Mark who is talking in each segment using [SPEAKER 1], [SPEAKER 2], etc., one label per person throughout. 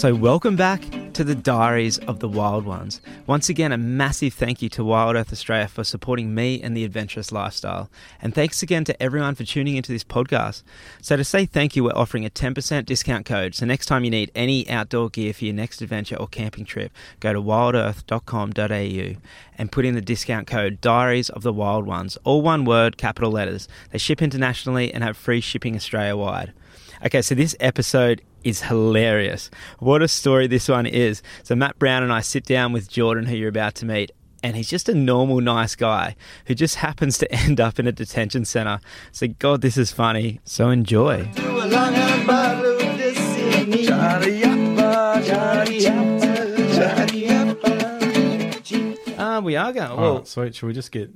[SPEAKER 1] So, welcome back to the Diaries of the Wild Ones. Once again, a massive thank you to Wild Earth Australia for supporting me and the adventurous lifestyle. And thanks again to everyone for tuning into this podcast. So, to say thank you, we're offering a 10% discount code. So, next time you need any outdoor gear for your next adventure or camping trip, go to wildearth.com.au and put in the discount code Diaries of the Wild Ones, all one word, capital letters. They ship internationally and have free shipping Australia wide. Okay, so this episode is hilarious. What a story this one is. So, Matt Brown and I sit down with Jordan, who you're about to meet, and he's just a normal, nice guy who just happens to end up in a detention center. So, God, this is funny. So, enjoy. Ah, we are going.
[SPEAKER 2] All
[SPEAKER 1] Well,
[SPEAKER 2] right, sweet. Should we just get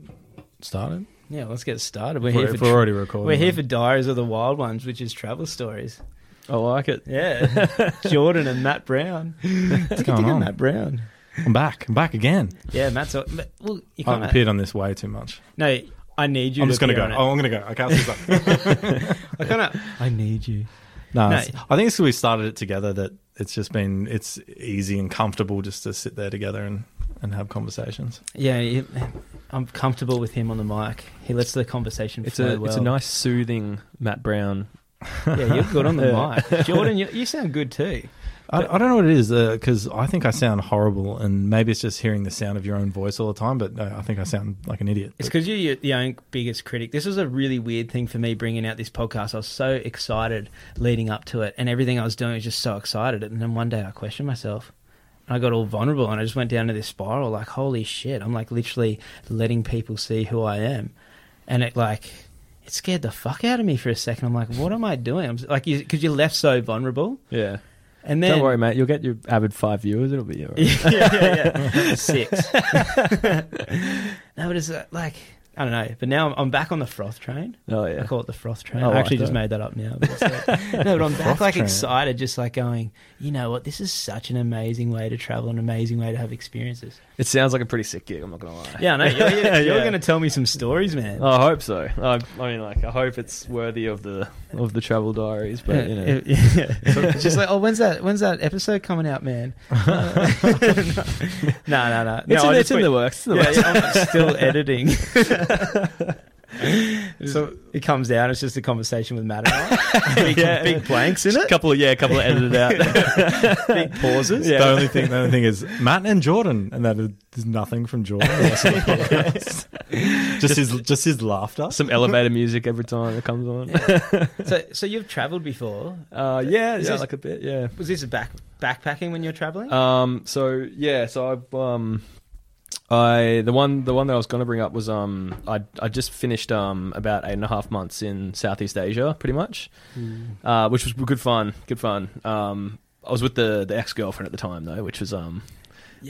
[SPEAKER 2] started?
[SPEAKER 1] Yeah, let's get started. We're here
[SPEAKER 2] we're,
[SPEAKER 1] for
[SPEAKER 2] if we're already recording.
[SPEAKER 1] we're here for Diaries of the Wild Ones, which is travel stories.
[SPEAKER 3] I like it.
[SPEAKER 1] Yeah, Jordan and Matt Brown. What's
[SPEAKER 2] going on?
[SPEAKER 1] Matt Brown?
[SPEAKER 2] I'm back. I'm back again.
[SPEAKER 1] Yeah, Matt's. Well, you
[SPEAKER 2] I
[SPEAKER 1] can't.
[SPEAKER 2] haven't appeared on this way too much.
[SPEAKER 1] No, I need you.
[SPEAKER 2] I'm just going to
[SPEAKER 1] appear
[SPEAKER 2] go.
[SPEAKER 1] on it.
[SPEAKER 2] Oh, I'm going to go. I can't see that.
[SPEAKER 1] I kind of. I need you.
[SPEAKER 2] no,
[SPEAKER 1] No.
[SPEAKER 2] it's- I think it's 'cause we started it together that it's just been, it's easy and comfortable just to sit there together and, and have conversations.
[SPEAKER 1] Yeah, you- I'm comfortable with him on the mic. He lets the conversation
[SPEAKER 3] It's
[SPEAKER 1] flow
[SPEAKER 3] a
[SPEAKER 1] well.
[SPEAKER 3] it's a nice soothing Matt Brown.
[SPEAKER 1] Yeah, you're good on the
[SPEAKER 3] Yeah.
[SPEAKER 1] mic, Jordan. You, you sound good too.
[SPEAKER 2] I, I don't know what it is because I think I sound horrible and maybe it's just hearing the sound of your own voice all the time, but uh, I think I sound like an idiot.
[SPEAKER 1] It's because you're your, your own biggest critic. This was a really weird thing for me bringing out this podcast. I was so excited leading up to it, and everything I was doing was just so excited. And then one day I questioned myself. I got all vulnerable, and I just went down to this spiral. Like, holy shit! I'm like literally letting people see who I am, and it like it scared the fuck out of me for a second. I'm like, what am I doing? I'm like, because you, are left so vulnerable,
[SPEAKER 3] Yeah.
[SPEAKER 1] and then
[SPEAKER 3] Don't worry, mate. You'll get your avid five viewers. It'll be all right.
[SPEAKER 1] yeah, yeah, yeah. Six. no, but it's uh, like I don't know. But now I'm, I'm back on the froth train.
[SPEAKER 3] Oh yeah, I
[SPEAKER 1] call it the froth train.
[SPEAKER 3] Oh,
[SPEAKER 1] I
[SPEAKER 3] I,
[SPEAKER 1] actually just made that up now. But no, but I'm back like
[SPEAKER 2] train.
[SPEAKER 1] excited, just like going. You know what? This is such an amazing way to travel, an amazing way to have experiences.
[SPEAKER 3] It sounds like a pretty sick gig. I'm not gonna lie.
[SPEAKER 1] Yeah, I know. You're, you're, you're
[SPEAKER 3] Yeah.
[SPEAKER 1] to tell me some stories, man.
[SPEAKER 3] I hope so. I, I mean, like, I hope it's worthy of the of the travel diaries. But you know,
[SPEAKER 1] yeah. It's just like, oh, when's that? When's that episode coming out, man? no, no, no.
[SPEAKER 3] it's,
[SPEAKER 1] no,
[SPEAKER 3] in, it's in the works. It's in the
[SPEAKER 1] yeah,
[SPEAKER 3] works.
[SPEAKER 1] yeah, I'm still editing.
[SPEAKER 2] So-
[SPEAKER 1] so it comes out. It's just a conversation with Matt and I. Big,
[SPEAKER 3] Yeah.
[SPEAKER 1] big blanks in
[SPEAKER 3] A couple of yeah, a couple of edited out.
[SPEAKER 1] big pauses.
[SPEAKER 3] Yeah.
[SPEAKER 2] The only thing, the only thing is Matt and Jordan, and that is nothing from Jordan. the rest of the podcast. just his, just his laughter.
[SPEAKER 3] Some elevator music every time it comes on.
[SPEAKER 1] So, so you've travelled before.
[SPEAKER 3] Uh, yeah,
[SPEAKER 1] Is
[SPEAKER 3] yeah,
[SPEAKER 1] this-
[SPEAKER 3] like a bit. Yeah.
[SPEAKER 1] Was this back backpacking when you're travelling?
[SPEAKER 3] Um. So yeah. So I um. I the one the one that I was going to bring up was um I I just finished um about eight and a half months in Southeast Asia pretty much, uh, which was good fun good fun. Um I was with the the ex girlfriend at the time though which was um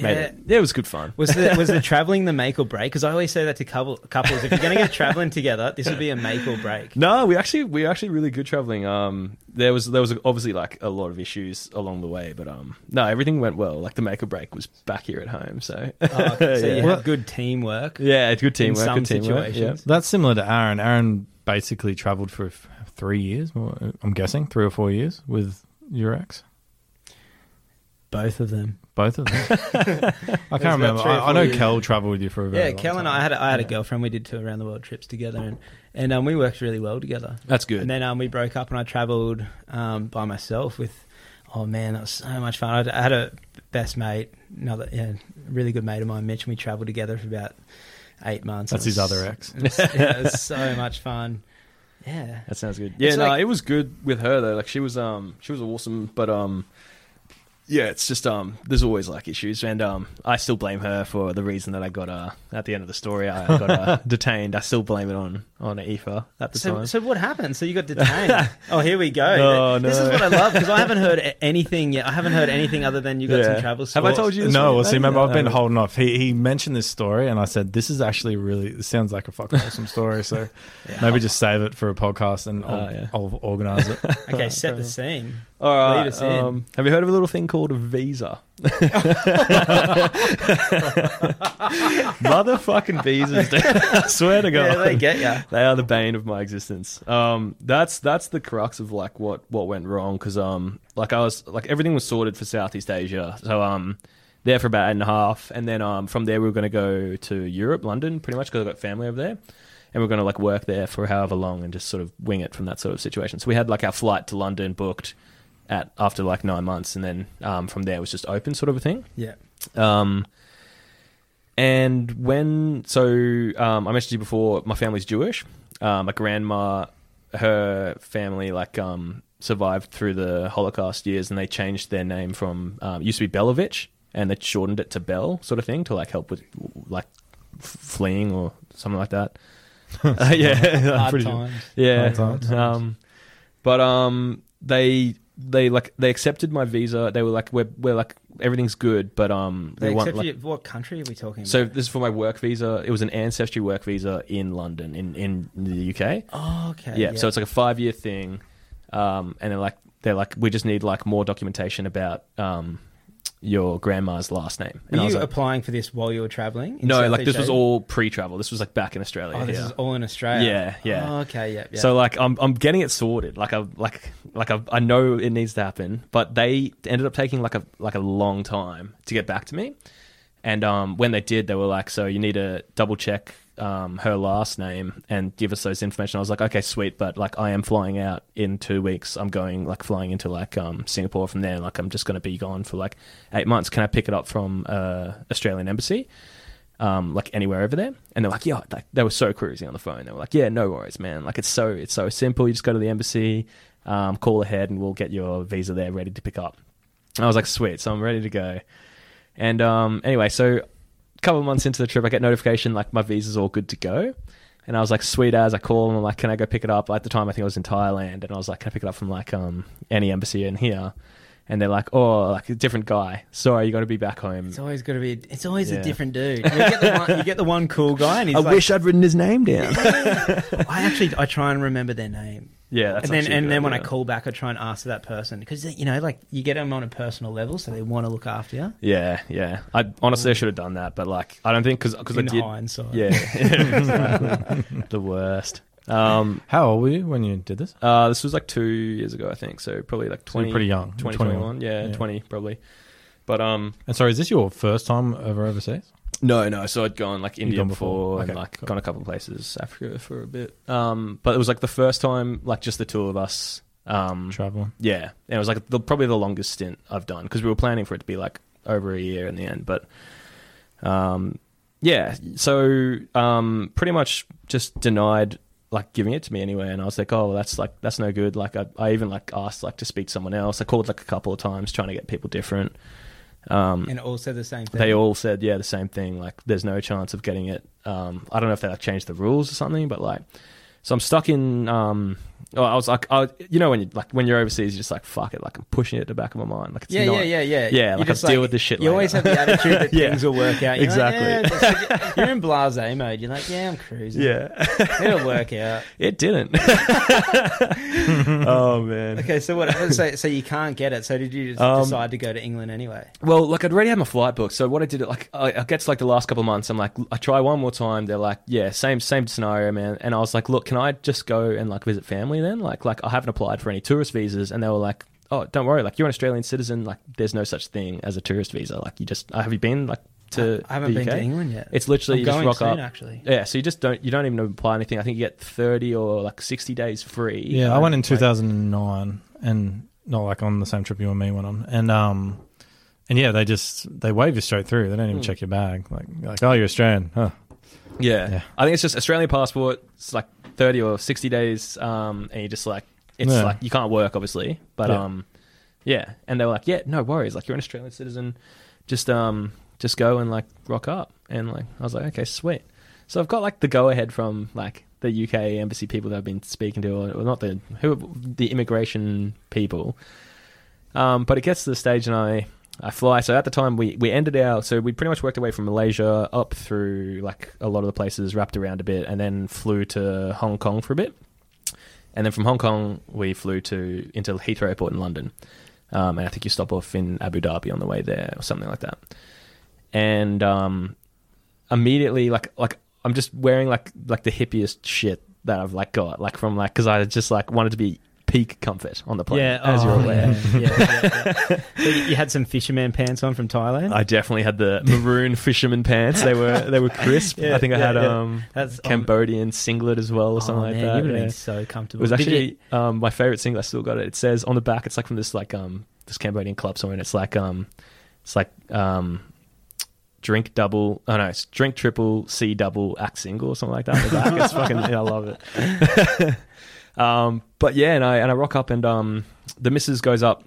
[SPEAKER 1] yeah.
[SPEAKER 3] it, yeah it was good fun
[SPEAKER 1] Was the was the travelling the make or break? Because I always say that to couple, couples. If you're going to get travelling together, this would be a make or break.
[SPEAKER 3] no we actually we were actually really good traveling um there was there was obviously like a lot of issues along the way but um no everything went well like the make or break was back here at home so
[SPEAKER 1] Oh, okay. So
[SPEAKER 3] Yeah.
[SPEAKER 1] you
[SPEAKER 2] Well-
[SPEAKER 1] good teamwork.
[SPEAKER 3] yeah it's good teamwork
[SPEAKER 1] some
[SPEAKER 3] good teamwork yeah.
[SPEAKER 1] situations.
[SPEAKER 2] That's similar to Aaron. Aaron basically travelled for f- three years, or, I'm guessing, three or four years with your ex.
[SPEAKER 1] Both of them.
[SPEAKER 2] Both of them. I can't remember. I, I know
[SPEAKER 1] years.
[SPEAKER 2] Kel travelled with you for a very
[SPEAKER 1] Yeah,
[SPEAKER 2] long
[SPEAKER 1] Kel and
[SPEAKER 2] time.
[SPEAKER 1] I had a, I had a girlfriend. We did two around the world trips together, and and um, we worked really well together.
[SPEAKER 3] that's good
[SPEAKER 1] And then um, we broke up, and I travelled um, by myself with. Oh man, that was so much fun. I had, a best mate, another yeah, really good mate of mine, Mitch, and we travelled together for about eight months.
[SPEAKER 2] That's
[SPEAKER 1] It
[SPEAKER 2] his
[SPEAKER 1] was-
[SPEAKER 2] other ex.
[SPEAKER 1] It was, yeah, it was so much fun. Yeah,
[SPEAKER 3] That sounds good. Yeah,
[SPEAKER 1] It's
[SPEAKER 3] no,
[SPEAKER 1] like-
[SPEAKER 3] it was good with her though. Like she was um she was awesome, but um yeah, it's just um there's always like issues and um I still blame her for the reason that I got uh at the end of the story I got uh, detained. I still blame it on on Aoife at the
[SPEAKER 1] So,
[SPEAKER 3] time.
[SPEAKER 1] so what happened? So you got detained. oh, here we go.
[SPEAKER 3] No,
[SPEAKER 1] This is what I love because I haven't heard anything yet. I haven't heard anything other than you got some
[SPEAKER 3] Yeah.
[SPEAKER 1] travel.
[SPEAKER 3] Have I told you this
[SPEAKER 2] No,
[SPEAKER 3] one,
[SPEAKER 2] well, see,
[SPEAKER 3] mate?
[SPEAKER 2] remember, I've been holding off. He he mentioned this story, and I said, "This is actually really. This sounds like a fucking awesome story." So
[SPEAKER 1] Yeah.
[SPEAKER 2] maybe just save it for a podcast, and I'll,
[SPEAKER 3] Oh, yeah.
[SPEAKER 2] I'll organize it.
[SPEAKER 1] Okay, set the scene.
[SPEAKER 3] All right. Um, have you heard of a little thing called a visa. Motherfucking visas, dude. I swear to God.
[SPEAKER 1] Yeah, they get ya.
[SPEAKER 3] They are the bane of my existence. Um, that's that's the crux of like what what went wrong because um, like I was like everything was sorted for Southeast Asia, so um, there for about eight and a half, and then um, from there we were going to go to Europe, London, pretty much because I've got family over there, and we are going to like work there for however long and just sort of wing it from that sort of situation. So we had like our flight to London booked at after like nine months, and then um, from there it was just open sort of a thing.
[SPEAKER 1] Yeah.
[SPEAKER 3] Um, and when so um, I mentioned to you before, my family's Jewish. Uh, my grandma, her family like um, survived through the Holocaust years, and they changed their name from um, it used to be Belovich, and they shortened it to Bell, sort of thing, to like help with like fleeing or something like that. Uh, yeah,
[SPEAKER 1] Hard
[SPEAKER 3] pretty sure.
[SPEAKER 1] times.
[SPEAKER 3] Yeah.
[SPEAKER 2] Hard times.
[SPEAKER 3] Um, but um, they they like they accepted my visa. They were like, we're we're like everything's good, but um,
[SPEAKER 1] They
[SPEAKER 3] we want like,
[SPEAKER 1] you, what country are we talking about?
[SPEAKER 3] so this is for my work visa. It was an ancestry work visa in London, in in the UK.
[SPEAKER 1] oh, okay.
[SPEAKER 3] yeah, so it's like a five year thing, um, and they're like they're like we just need like more documentation about um your grandma's last name. And
[SPEAKER 1] Were
[SPEAKER 3] I was
[SPEAKER 1] you
[SPEAKER 3] like,
[SPEAKER 1] applying for this while you were traveling? in
[SPEAKER 3] no, like
[SPEAKER 1] Southeast
[SPEAKER 3] this was
[SPEAKER 1] Asia?
[SPEAKER 3] all pre-travel. This was like back in Australia.
[SPEAKER 1] Oh, this
[SPEAKER 3] yeah.
[SPEAKER 1] is all in Australia.
[SPEAKER 3] Yeah, yeah.
[SPEAKER 1] Oh, okay, yeah, yeah.
[SPEAKER 3] So like I'm I'm getting it sorted. Like I like like I, I know it needs to happen, but they ended up taking like a like a long time to get back to me. And um, when they did, they were like, "So you need to double check um, her last name and give us those information." I was like, "Okay, sweet," but like I am flying out in two weeks. I'm going like flying into like um, Singapore from there. Like I'm just going to be gone for like eight months. Can I pick it up from uh, Australian embassy? um, like anywhere over there. And they're like, yeah, like, they were so cruising on the phone. They were like, yeah, no worries, man. Like it's so it's so simple. You just go to the embassy, um, call ahead, and we'll get your visa there ready to pick up. I was like, sweet. So I'm ready to go. And um, anyway, so couple months into the trip, I get notification like my visa's all good to go. And I was like, sweet as I call them, I'm like, can I go pick it up? At the time, I think I was in Thailand, and I was like, can I pick it up from like um any embassy in here? And they're like, oh, like a different guy. Sorry, you got to be back home.
[SPEAKER 1] it's always got to be. It's always
[SPEAKER 3] Yeah.
[SPEAKER 1] a different dude. You get, the one, you get the one cool guy, and he's
[SPEAKER 3] I
[SPEAKER 1] like,
[SPEAKER 3] wish I'd written his name down.
[SPEAKER 1] I actually I try and remember their name,
[SPEAKER 3] yeah, that's
[SPEAKER 1] and then
[SPEAKER 3] actually a
[SPEAKER 1] and
[SPEAKER 3] good
[SPEAKER 1] then when I
[SPEAKER 3] idea.
[SPEAKER 1] call back, I try and ask for that person because you know, like you get them on a personal level, so they want to look after you.
[SPEAKER 3] Yeah, yeah. I honestly I should have done that, but like I don't think because because I
[SPEAKER 1] in
[SPEAKER 3] did.
[SPEAKER 1] hindsight,
[SPEAKER 3] Yeah, exactly. the worst. Um,
[SPEAKER 2] How old were you when you did this?
[SPEAKER 3] uh, this was like two years ago, I think. So probably like
[SPEAKER 2] So you're
[SPEAKER 3] 20,
[SPEAKER 2] pretty young.
[SPEAKER 3] 20,
[SPEAKER 2] 21.
[SPEAKER 3] 21. Yeah,
[SPEAKER 2] Yeah.
[SPEAKER 3] 20 probably. But um,
[SPEAKER 2] And sorry, is this your first time over overseas?
[SPEAKER 3] no, no. So I'd gone like India
[SPEAKER 2] gone
[SPEAKER 3] before,
[SPEAKER 2] before.
[SPEAKER 3] and
[SPEAKER 2] Okay,
[SPEAKER 3] like
[SPEAKER 2] cool.
[SPEAKER 3] gone a couple of places, Africa for a bit. Um, but it was like the first time, like just the two of us. Um,
[SPEAKER 2] Traveling.
[SPEAKER 3] Yeah, and it was like the, probably the longest stint I've done because we were planning for it to be like over a year in the end. But um, yeah, so um, pretty much just denied like giving it to me anyway, and I was like, oh, that's like that's no good. Like I, I even like asked like to speak to someone else. I called like a couple of times trying to get people different. Um,
[SPEAKER 1] and all said the same thing.
[SPEAKER 3] they all said yeah the same thing. Like there's no chance of getting it. Um, I don't know if they like changed the rules or something, but like so I'm stuck in. Um, oh, I was like, I, you know, when you like when you're overseas, you're just like, fuck it, like I'm pushing it at the back of my mind. Like it's
[SPEAKER 1] yeah,
[SPEAKER 3] not,
[SPEAKER 1] yeah, yeah, yeah.
[SPEAKER 3] Yeah, like, I'll deal with this shit
[SPEAKER 1] You always have the attitude that
[SPEAKER 3] Yeah.
[SPEAKER 1] things will work out. You're like,
[SPEAKER 3] Exactly.
[SPEAKER 1] yeah, just- you're in blase mode. You're like, yeah, I'm cruising.
[SPEAKER 3] yeah.
[SPEAKER 1] it'll work out.
[SPEAKER 3] it didn't. oh man.
[SPEAKER 1] Okay, so what? So, so you can't get it. So did you just
[SPEAKER 3] Um,
[SPEAKER 1] decide to go to England anyway?
[SPEAKER 3] Well, like I'd already had my flight booked, so what I did, like I, I get to like the last couple of months, I'm like, I try one more time. They're like, yeah, same same scenario, man. And I was like, look, can I just go and like visit family then? Like, like I haven't applied for any tourist visas, and they were like, oh, don't worry, like you're an Australian citizen, like there's no such thing as a tourist visa. Like you just, uh, have you been like to?
[SPEAKER 1] I haven't
[SPEAKER 3] the
[SPEAKER 1] been
[SPEAKER 3] UK?
[SPEAKER 1] to England yet.
[SPEAKER 3] It's literally
[SPEAKER 1] I'm
[SPEAKER 3] you just
[SPEAKER 1] going
[SPEAKER 3] rock
[SPEAKER 1] soon,
[SPEAKER 3] up.
[SPEAKER 1] actually.
[SPEAKER 3] Yeah, so you just don't you don't even apply anything. I think you get thirty or like sixty days free.
[SPEAKER 2] Yeah, I went in
[SPEAKER 3] Like-
[SPEAKER 2] 2009, and not like on the same trip you and me went on, and um, and yeah, they just they wave you straight through. They don't even
[SPEAKER 3] Hmm.
[SPEAKER 2] check your bag. Like, like, oh, you're Australian. Huh.
[SPEAKER 3] Yeah.
[SPEAKER 2] Yeah.
[SPEAKER 3] I think it's just Australian passport. It's like thirty or sixty days, um, and you just like it's
[SPEAKER 2] Yeah.
[SPEAKER 3] like you can't work obviously, but
[SPEAKER 2] Yeah.
[SPEAKER 3] um, yeah. And they were like, yeah, no worries. Like you're an Australian citizen, just um, just go and like rock up. And like I was like, okay, sweet. So I've got like the go ahead from like the UK embassy people that I've been speaking to, or, or not the who the immigration people. Um, but it gets to the stage, and I I fly. So at the time, we we ended our so we pretty much worked away from Malaysia up through like a lot of the places, wrapped around a bit, and then flew to Hong Kong for a bit. And then from Hong Kong, we flew to into Heathrow Airport in London. um, and I think you stop off in Abu Dhabi on the way there or something like that. And um, immediately, like like I'm just wearing like like the hippiest shit that I've like got like from like because I just like wanted to be peak comfort on the plane,
[SPEAKER 1] Yeah,
[SPEAKER 3] as you're
[SPEAKER 1] oh,
[SPEAKER 3] aware.
[SPEAKER 1] Yeah, yeah. So you had some fisherman pants on from Thailand.
[SPEAKER 3] I definitely had the maroon fisherman pants. They were they were crisp. I think I had um
[SPEAKER 1] That's
[SPEAKER 3] Cambodian singlet as well or
[SPEAKER 1] Oh,
[SPEAKER 3] something like that.
[SPEAKER 1] You would have been so
[SPEAKER 3] It
[SPEAKER 1] comfortable.
[SPEAKER 3] was
[SPEAKER 1] Did you-
[SPEAKER 3] actually um, my favorite singlet. I still got it. It says on the back. It's like from this like um this Cambodian club somewhere. And it's like um it's like um drink double. Oh no, it's drink triple C double act single or something like that. On the back. it's fucking. I love it. um, but yeah, and I and I rock up and um the missus goes up.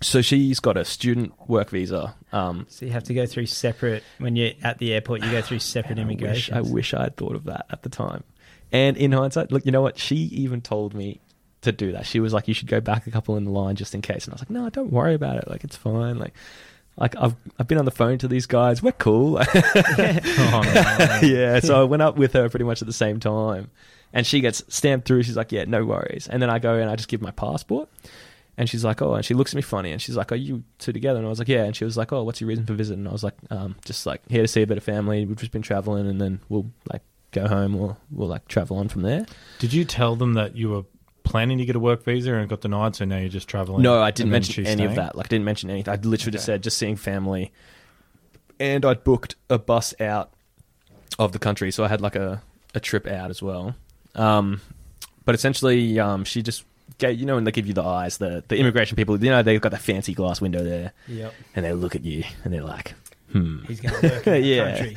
[SPEAKER 3] So she's got a student work visa. Um,
[SPEAKER 1] So you have to go through separate when you're at the airport. You go through separate
[SPEAKER 3] And I wish,
[SPEAKER 1] immigration.
[SPEAKER 3] I wish I had thought of that at the time. And in hindsight, look, you know what? She even told me to do that. She was like, "You should go back a couple in the line just in case." And I was like, "No, don't worry about it. Like, it's fine. Like, like I've I've been on the phone to these guys. We're cool."
[SPEAKER 2] Oh, no.
[SPEAKER 3] yeah. So I went up with her pretty much at the same time, and she gets stamped through. She's like, "Yeah, no worries." And then I go and I just give my passport. And she's like, oh, and she looks at me funny, and she's like, are you two together? And I was like, yeah. And she was like, oh, what's your reason for visiting? And I was like, um, just like here to see a bit of family. We've just been traveling, and then we'll like go home or we'll like travel on from there.
[SPEAKER 2] Did you tell them that you were planning to get a work visa and got denied, so now you're just traveling?
[SPEAKER 3] No, I didn't mention any of that. Like, I didn't mention anything. I literally just said just seeing family, and I'd booked a bus out of the country, so I had like a, a trip out as well. Um, but essentially, um, she just gave you know when they give you the eyes, the the immigration people, you know, they've got that fancy glass window there,
[SPEAKER 1] Yep.
[SPEAKER 3] and they look at you and they're like, hmm,
[SPEAKER 1] He's going to work in the
[SPEAKER 3] Yeah.
[SPEAKER 1] country.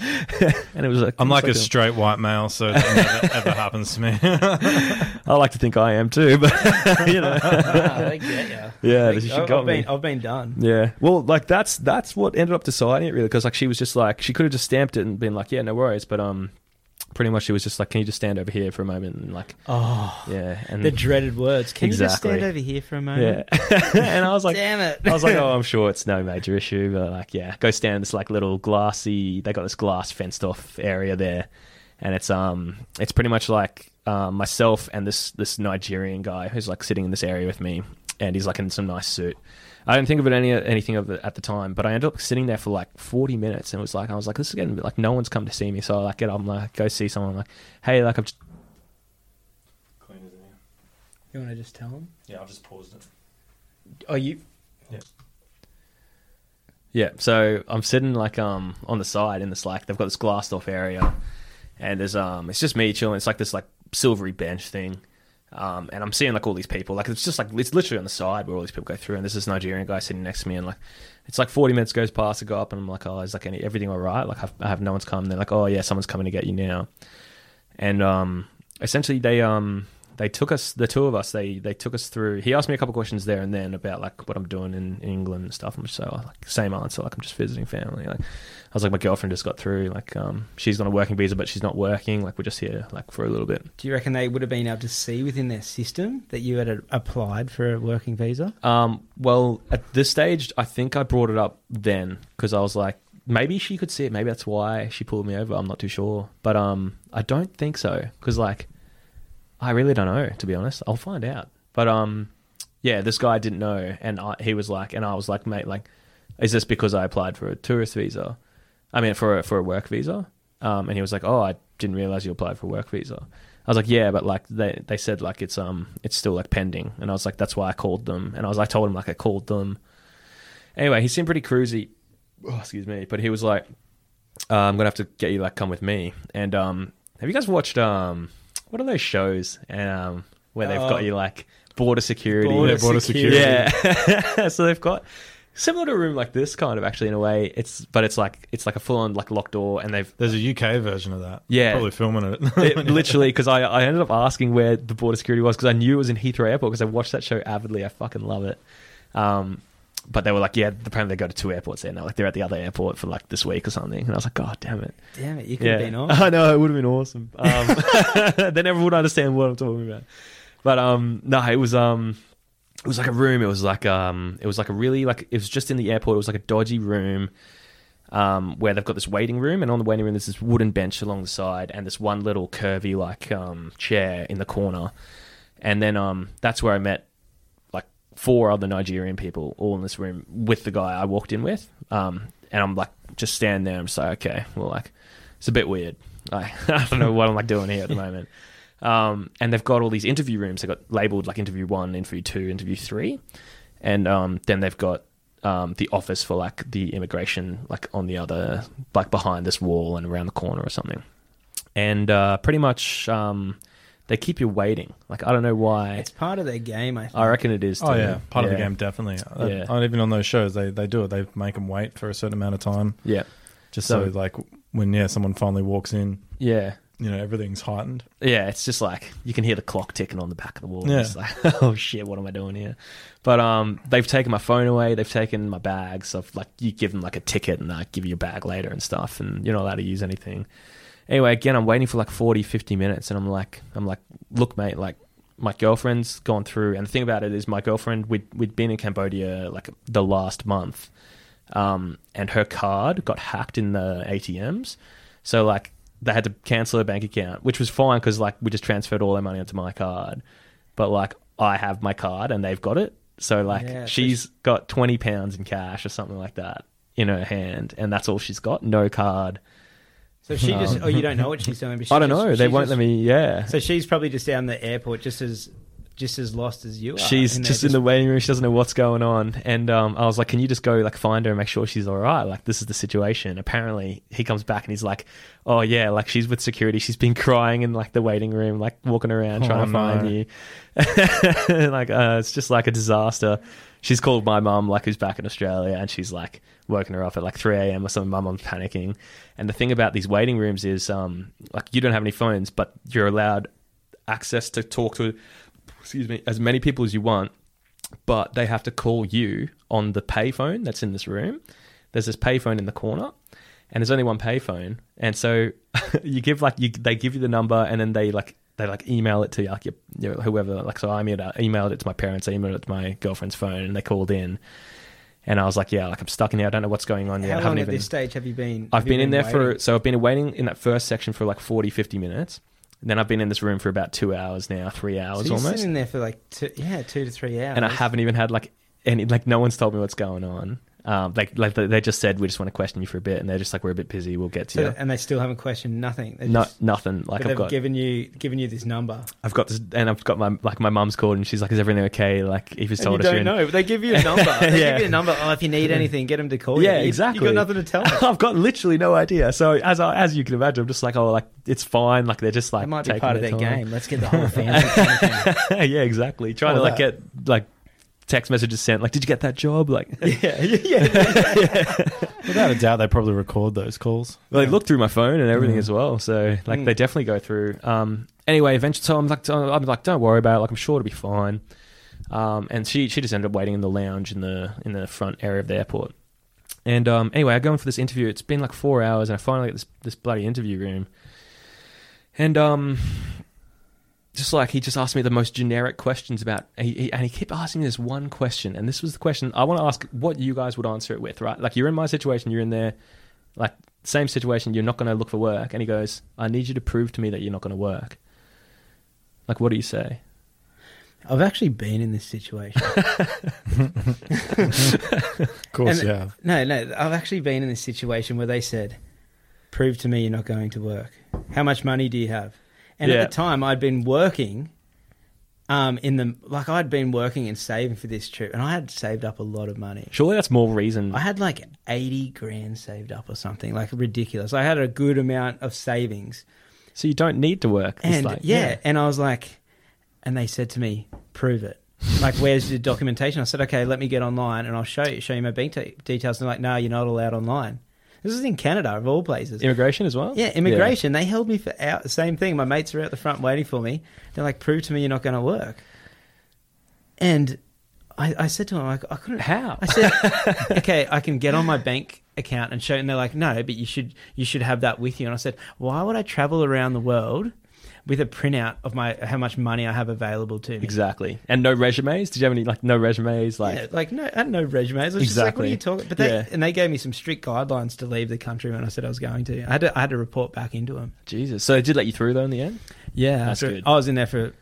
[SPEAKER 3] and it was like
[SPEAKER 2] I'm
[SPEAKER 3] it was
[SPEAKER 2] like a straight white male, so that never ever happens to me.
[SPEAKER 3] I like to think I am too, but you know,
[SPEAKER 1] Ah, they get ya.
[SPEAKER 3] yeah,
[SPEAKER 1] Like,
[SPEAKER 3] she
[SPEAKER 1] I've,
[SPEAKER 3] got
[SPEAKER 1] I've
[SPEAKER 3] me.
[SPEAKER 1] been, I've been done.
[SPEAKER 3] Yeah. Well, like that's that's what ended up deciding it really because like she was just like she could have just stamped it and been like yeah no worries but um pretty much she was just like can you just stand over here for a moment and like
[SPEAKER 1] Oh,
[SPEAKER 3] yeah and
[SPEAKER 1] the dreaded words. Can you just stand
[SPEAKER 3] Exactly.
[SPEAKER 1] over here for a moment?
[SPEAKER 3] yeah and I was like
[SPEAKER 1] Damn it.
[SPEAKER 3] I was like oh I'm sure it's no major issue but like yeah go stand in this like little glassy they got this glass fenced off area there and it's um it's pretty much like um, myself and this this Nigerian guy who's like sitting in this area with me and he's like in some nice suit. I didn't think of it any anything of it at the time, but I ended up sitting there for like forty minutes, and it was like I was like, this is getting like no one's come to see me, so I like get up, I'm like go see someone, like hey, like I've just cleaners in here.
[SPEAKER 1] You want to just tell him?
[SPEAKER 2] Yeah, I've just paused it.
[SPEAKER 1] Are you.
[SPEAKER 3] Yeah. Yeah, so I'm sitting like um on the side in this like they've got this glassed off area, and there's um it's just me chilling. It's like this like silvery bench thing, um and I'm seeing like all these people. Like it's just like it's literally on the side where all these people go through, and there's this Nigerian guy sitting next to me, and like it's like 40 minutes goes past, I go up, and I'm like, oh, is like any everything all right? Like I've, I have no one's come. They're like, oh yeah, someone's coming to get you now, and um essentially they um they took us the two of us they they took us through he asked me a couple questions there and then about like what i'm doing in, in england and stuff i'm just so like same answer like i'm just visiting family like was like my girlfriend just got through like um she's on a working visa but she's not working like we're just here like for a little bit
[SPEAKER 1] Do you reckon they would have been able to see within their system that you had applied for a working visa?
[SPEAKER 3] um well at this stage i think i brought it up then because i was like maybe she could see it maybe that's why she pulled me over i'm not too sure but um i don't think so because like I really don't know, to be honest. I'll find out. But um, yeah, this guy didn't know, and I, he was like, and I was like, mate, like, is this because I applied for a tourist visa? I mean, for a, for a work visa. Um, and he was like, oh, I didn't realize you applied for a work visa. I was like, yeah, but like they they said like it's um it's still like pending, and I was like, that's why I called them, and I was like, told him like I called them. Anyway, he seemed pretty cruisy. Oh, excuse me, but he was like, uh, I'm gonna have to get you like come with me. And um, have you guys watched um what are those shows um where they've got you like border security?
[SPEAKER 1] Border
[SPEAKER 2] Yeah, border
[SPEAKER 1] security.
[SPEAKER 3] Yeah. so they've got similar to a room like this, kind of actually in a way. It's but it's like it's like a full on like locked door, and they've
[SPEAKER 2] There's a UK version of that.
[SPEAKER 3] Yeah.
[SPEAKER 2] probably filming it.
[SPEAKER 3] it, literally because I I ended up asking where the border security was because I knew it was in Heathrow Airport because I watched that show avidly. I fucking love it. Um, but they were like, yeah, apparently they go to two airports there now. Like they're at the other airport for like this week or something. And I was like, God damn it.
[SPEAKER 1] Damn it, you could have been on.
[SPEAKER 3] I know it would have been awesome. Um, they never would understand what I'm talking about. But um, no, it was um, it was like a room. It was like um, it was like a really like it was just in the airport. It was like a dodgy room. Um, where they've got this waiting room, and on the waiting room there's this wooden bench along the side, and this one little curvy like um chair in the corner, and then um that's where I met like four other Nigerian people all in this room with the guy I walked in with. Um, and I'm like just standing there. I'm just like, okay, well, like it's a bit weird. I, I don't know what I'm like doing here at the moment. Um, and they've got all these interview rooms. They've got labeled like interview one, interview two, interview three, and um, then they've got um, the office for like the immigration, like on the other, like behind this wall and around the corner or something. And uh, pretty much, um, they keep you waiting. Like I don't know why.
[SPEAKER 1] It's part of their game, I think.
[SPEAKER 3] I reckon it is.
[SPEAKER 2] Oh yeah, part of the game definitely. Uh,
[SPEAKER 3] Yeah.
[SPEAKER 2] uh, even on those shows, they they do it. They make them wait for a certain amount of time,
[SPEAKER 3] Yeah,
[SPEAKER 2] just so,
[SPEAKER 3] So-
[SPEAKER 2] like when yeah someone finally walks in,
[SPEAKER 3] yeah.
[SPEAKER 2] You know everything's heightened.
[SPEAKER 3] Yeah, it's just like you can hear the clock ticking on the back of the wall.
[SPEAKER 2] Yeah.
[SPEAKER 3] It's like, oh shit, what am I doing here? But um, they've taken my phone away. They've taken my bags. So like you give them like a ticket and I give you a bag later and stuff, and you're not allowed to use anything. Anyway, again, I'm waiting for like 40, 50 minutes, and I'm like, I'm like, look, mate, like my girlfriend's gone through, and the thing about it is, my girlfriend we'd we'd been in Cambodia like the last month, um, and her card got hacked in the ATMs, so like they had to cancel her bank account, which was fine because like we just transferred all their money onto my card, but like I have my card and they've got it, so like
[SPEAKER 1] Yeah,
[SPEAKER 3] she's got twenty pounds in cash or something like that in her hand, and that's all she's got, no card.
[SPEAKER 1] So she just,
[SPEAKER 3] Um,
[SPEAKER 1] oh, you don't know what she's doing. But she
[SPEAKER 3] I don't
[SPEAKER 1] just-
[SPEAKER 3] know. They won't
[SPEAKER 1] just-
[SPEAKER 3] let me. Yeah,
[SPEAKER 1] So she's probably just down the airport, just as, just as lost as you are.
[SPEAKER 3] she's
[SPEAKER 1] and
[SPEAKER 3] just in the waiting room. She doesn't know what's going on, and um, I was like, "Can you just go like find her and make sure she's all right? Like this is the situation." Apparently, he comes back and he's like, "Oh yeah, like she's with security. She's been crying in like the waiting room, like walking around
[SPEAKER 2] Oh,
[SPEAKER 3] trying to find
[SPEAKER 2] no.
[SPEAKER 3] you." like uh, it's just like a disaster. She's called my mum, like who's back in Australia, and she's like woken her up at like 3 a.m. or something. My mum's panicking. And the thing about these waiting rooms is, um, like you don't have any phones, but you're allowed access to talk to, excuse me, as many people as you want. But they have to call you on the payphone that's in this room. There's this payphone in the corner, and there's only one payphone. And so you give like you, they give you the number, and then they like they like email it to you, like your, whoever. Like so, I emailed, emailed it to my parents. I emailed it to my girlfriend's phone, and they called in. And I was like, yeah, like I'm stuck in here. I don't know what's going on yet.
[SPEAKER 1] How
[SPEAKER 3] I
[SPEAKER 1] long
[SPEAKER 3] haven't
[SPEAKER 1] at
[SPEAKER 3] even.
[SPEAKER 1] this stage have you been?
[SPEAKER 3] I've
[SPEAKER 1] you
[SPEAKER 3] been in there for so I've been waiting in that first section for like 40, 50 minutes. Then I've been in this room for about two hours now, three
[SPEAKER 1] So
[SPEAKER 3] hours
[SPEAKER 1] you're
[SPEAKER 3] almost,
[SPEAKER 1] sitting there for like two, yeah, two to three hours,
[SPEAKER 3] and I haven't even had like any like no one's told me what's going on. Um, like like they they just said we just want to question you for a bit, and they're just like we're a bit busy, we'll get to
[SPEAKER 1] So-
[SPEAKER 3] you.
[SPEAKER 1] and they still haven't questioned nothing. They're
[SPEAKER 3] No,
[SPEAKER 1] just-
[SPEAKER 3] nothing. Like I've
[SPEAKER 1] they've
[SPEAKER 3] got,
[SPEAKER 1] given you given you this number.
[SPEAKER 3] I've got this, and I've got my like my mum's called, and she's like, "Is everything okay?" Like Eva's
[SPEAKER 1] And
[SPEAKER 3] told
[SPEAKER 1] you
[SPEAKER 3] us
[SPEAKER 1] don't
[SPEAKER 3] in-
[SPEAKER 1] know. They give you a number. They
[SPEAKER 3] Yeah.
[SPEAKER 1] give you a number. Oh, if you need anything, get them to call you.
[SPEAKER 3] Yeah, exactly.
[SPEAKER 1] You got nothing to tell them.
[SPEAKER 3] I've got literally no idea. So as I, as you can imagine, I'm just like, oh, like it's fine. Like they're just like
[SPEAKER 1] That might be part of their game. Let's get the whole family.
[SPEAKER 3] yeah, exactly. Trying
[SPEAKER 1] Well,
[SPEAKER 3] to like
[SPEAKER 1] that-
[SPEAKER 3] get like text messages sent. Like, did you get that job? Like,
[SPEAKER 1] yeah, yeah, yeah.
[SPEAKER 2] Without a doubt, they probably record those calls.
[SPEAKER 3] Well, they look through my phone and everything
[SPEAKER 2] Mm.
[SPEAKER 3] as well. So like
[SPEAKER 1] Mm.
[SPEAKER 3] they definitely go through. Um, anyway, eventually, so I'm like, I'm like, don't worry about it. Like I'm sure it'll be fine. Um, and she she just ended up waiting in the lounge in the in the front area of the airport. And um, anyway, I go in for this interview. It's been like four hours, and I finally get this this bloody interview room. And um, just like he just asked me the most generic questions about, he, he, and he kept asking me this one question, and this was the question I want to ask: what you guys would answer it with, right? Like you're in my situation, you're in there, like same situation, you're not going to look for work, and he goes, "I need you to prove to me that you're not going to work." Like, what do you say?
[SPEAKER 1] I've actually been in this situation.
[SPEAKER 2] Of course,
[SPEAKER 1] And-
[SPEAKER 2] yeah.
[SPEAKER 1] No, no, I've actually been in this situation where they said, "Prove to me you're not going to work. How much money do you have?" And
[SPEAKER 3] Yeah.
[SPEAKER 1] at the time, I'd been working, um, in the like I'd been working and saving for this trip, and I had saved up a lot of money.
[SPEAKER 3] Surely that's more reason.
[SPEAKER 1] I had like eighty grand saved up or something, like ridiculous. I had a good amount of savings,
[SPEAKER 3] so you don't need to work.
[SPEAKER 1] And
[SPEAKER 3] like,
[SPEAKER 1] yeah, and I was like, and they said to me, "Prove it." like, where's the documentation? I said, "Okay, let me get online and I'll show you, show you my bank t- details." And they're like, "No, you're not allowed online." This is in Canada, of all places.
[SPEAKER 3] immigration as well.
[SPEAKER 1] yeah, immigration. They held me for out. Same thing. My mates are out the front waiting for me. They're like, "Prove to me you're not going to work." And I, I said to them, like, I couldn't.
[SPEAKER 3] How?
[SPEAKER 1] I said, okay, I can get on my bank account and show. And they're like, no, but you should you should have that with you. And I said, why would I travel around the world with a printout of my how much money I have available to me?
[SPEAKER 3] Exactly. And no resumes. Did you have any like no resumes? Like
[SPEAKER 1] yeah, like no, I had no resumes. I was just like, what are you talking? But they
[SPEAKER 3] Yeah.
[SPEAKER 1] and they gave me some strict guidelines to leave the country when I said I was going to. I had to, I had to report back into them.
[SPEAKER 3] Jesus. So they did let you through though in the end.
[SPEAKER 1] Yeah,
[SPEAKER 3] That's
[SPEAKER 1] after-
[SPEAKER 3] good.
[SPEAKER 1] I was in there for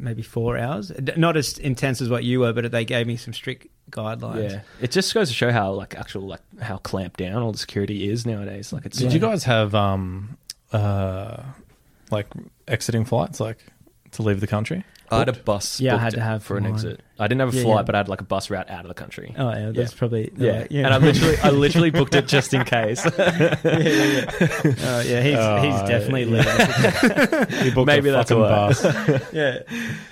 [SPEAKER 1] maybe four hours. Not as intense as what you were, but they gave me some strict guidelines.
[SPEAKER 3] Yeah, it just goes to show how like actual like how clamped down all the security is nowadays. Like it's
[SPEAKER 2] Did
[SPEAKER 3] like-
[SPEAKER 2] you guys have um uh like exiting flights like to leave the country?
[SPEAKER 3] I had a bus.
[SPEAKER 1] Yeah, I
[SPEAKER 3] booked
[SPEAKER 1] had to have
[SPEAKER 3] for an
[SPEAKER 1] mine.
[SPEAKER 3] exit. I didn't have a
[SPEAKER 1] Yeah,
[SPEAKER 3] flight,
[SPEAKER 1] yeah.
[SPEAKER 3] but I had like a bus route out of the country.
[SPEAKER 1] Oh yeah, that's
[SPEAKER 3] Yeah.
[SPEAKER 1] probably
[SPEAKER 3] yeah.
[SPEAKER 1] like, yeah.
[SPEAKER 3] and I literally, I literally booked it just in case.
[SPEAKER 1] yeah, yeah, yeah. Oh, yeah, he's
[SPEAKER 2] Oh,
[SPEAKER 1] he's definitely
[SPEAKER 2] yeah.
[SPEAKER 1] leaving.
[SPEAKER 2] He booked
[SPEAKER 3] Maybe
[SPEAKER 2] a
[SPEAKER 3] that's
[SPEAKER 2] fucking
[SPEAKER 3] why.
[SPEAKER 2] bus.
[SPEAKER 1] yeah,